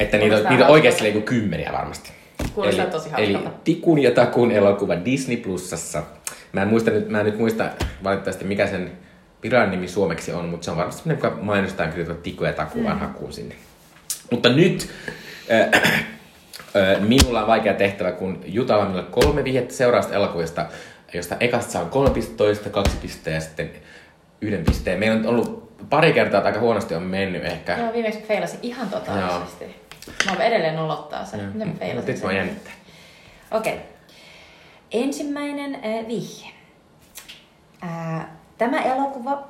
että niitä, on, niitä on oikeasti niinku kymmeniä varmasti. Kuulostaa eli, tosi Eli Tikun ja Takun elokuva Disney Plusassa. Mä en, muista nyt, mä en nyt muista valitettavasti mikä sen virallinen nimi suomeksi on, mutta se on varmasti sellainen, joka mainostaa kyllä Tikku ja Taku mm. vaan hakuun sinne. Mutta nyt äh, äh, minulla on vaikea tehtävä, kun Jutalla on kolme vihjettä seuraavasta elokuvista, josta ekasta saa kolme pistettä, kaksi pistettä ja sitten yhden pisteen. Meillä on ollut pari kertaa aika huonosti on mennyt ehkä. Joo, viimeksi feilasin ihan totaalisesti. Joo. Mä oon edelleen nolottaa sen. Miten mä feilasin Nyt mä jännittää. Okei. Okay. Ensimmäinen äh, vihje. Äh, tämä elokuva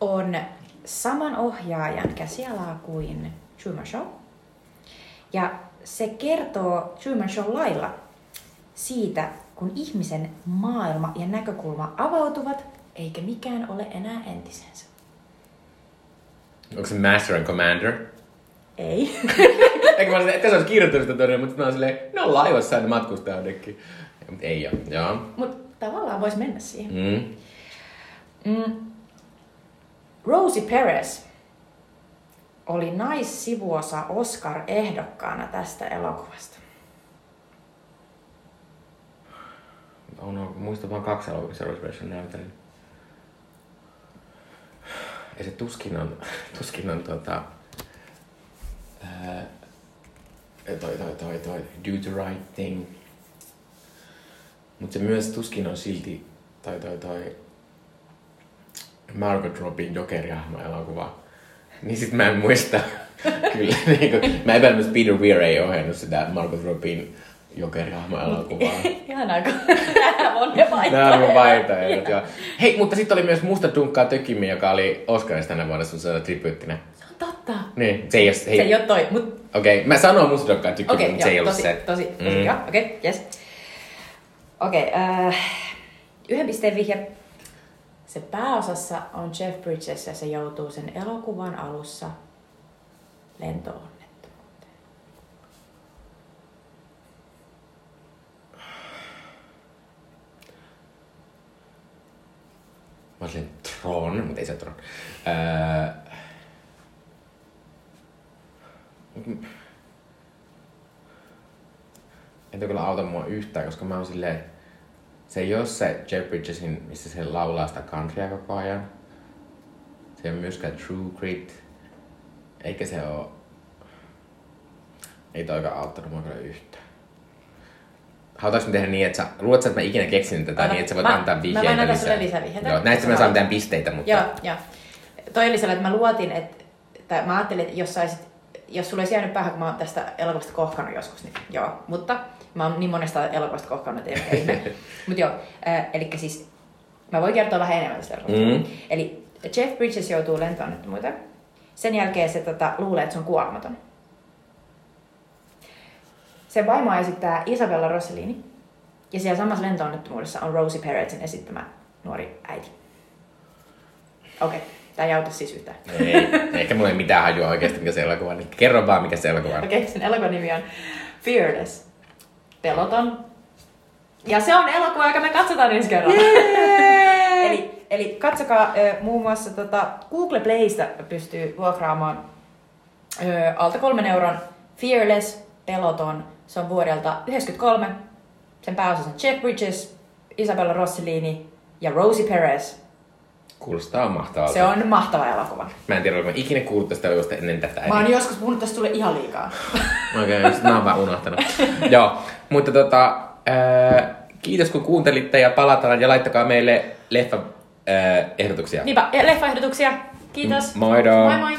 on saman ohjaajan käsialaa kuin Truman Show. Ja se kertoo Truman Show lailla siitä, kun ihmisen maailma ja näkökulma avautuvat, eikä mikään ole enää entisensä. Onko se Master and Commander? Ei. [laughs] Eikä mä että se olisi kirjoittanut sitä todella, mutta mä oon silleen, ne on laivassa ne matkustaa jonnekin. Mutta ei ole, joo. Mutta tavallaan voisi mennä siihen. Mm. Mm. Rosie Perez oli naissivuosa Oscar-ehdokkaana tästä elokuvasta? Oh no, muista vaan kaksi elokuvaa Reservation näytellyt. Ja se tuskin on, [laughs] tuskin on tota, ää, toi, toi, toi, toi, Do the Right Thing. Mutta se myös tuskin on silti toi, toi, toi Margot Robin Joker-hahmo elokuva niin sit mä en muista. [laughs] Kyllä, niin kuin, mä epäilen, että Peter Weir ei ohjannut sitä Margot Robin jokerihahmo elokuvaa. [laughs] Ihanaa, kun [laughs] nämä on ne Nämä on vaihtoehdot, joo. Hei, mutta sitten oli myös Musta Dunkkaa Tökimi, joka oli Oscarissa tänä vuonna sun tribyyttinä. Se on totta. Niin, se ei ole, hei. Se ei ole toi, mut... Okei, okay, mä sanon Musta Dunkkaa Tökimi, okay, mutta se ei ollut tosi, se. Tosi, tosi, mm. okei, okay, yes. Okei, okay, äh, yhden pisteen vihje se pääosassa on Jeff Bridges ja se joutuu sen elokuvan alussa lentoonnettomuuteen. Mä olisin Tron, mutta ei se Tron. Öö... Entä kyllä auta mua yhtään, koska mä oon silleen, se ei ole se Jeff Bridgesin, missä se laulaa sitä countrya koko ajan. Se ei ole myöskään True Grit. Eikä se ole... Ei toikaan auttanut mua kyllä yhtään. Haluatko tehdä niin, että sä... Luuletko, että mä ikinä keksin tätä Ota, niin, että sä voit mä, antaa vihjeitä Mä voin antaa sulle lisävihjeitä. Joo, näistä mä saan mitään pisteitä, mutta... Joo, joo. Toi oli sellainen, että mä luotin, että... Tai mä ajattelin, että jos saisit... Jos sulle olisi jäänyt päähän, kun mä oon tästä elokuvasta kohkannut joskus, niin joo. Mutta Mä oon niin monesta elokuvasta kohkannut, että ei ole [laughs] Mutta joo, äh, eli siis mä voin kertoa vähän enemmän tästä elokuvasta. Mm. Eli Jeff Bridges joutuu lentoonnettomuuteen. Sen jälkeen se tota, luulee, että se on kuolematon. Sen vaimo esittää Isabella Rossellini. Ja siellä samassa lentoonnettomuudessa on Rosie Perezin esittämä nuori äiti. Okei. Okay. Tää ei auta siis yhtään. Ei, ehkä mulla ei mitään hajua oikeasti, mikä se elokuva on. Kerro vaan, mikä se elokuva on. Okei, sen elokuvan nimi on Fearless. Peloton. Ja se on elokuva, joka me katsotaan ensi kerralla. eli, eli katsokaa ö, muun muassa tota, Google Playsta pystyy vuokraamaan ö, alta kolmen euron Fearless Peloton. Se on vuodelta 93. Sen pääosassa on Jeff Bridges, Isabella Rossellini ja Rosie Perez. Kuulostaa mahtavalta. Se on mahtava elokuva. Mä en tiedä, oliko ikinä kuullut tästä elokuvasta ennen tätä. Mä oon joskus puhunut tästä tulee ihan liikaa. [laughs] Okei, okay, mä oon vaan unohtanut. [laughs] Joo, mutta tota, ää, kiitos kun kuuntelitte ja palataan ja laittakaa meille leffa ää, ehdotuksia. Niinpä, ja leffaehdotuksia. Kiitos. Moido. Moi moi.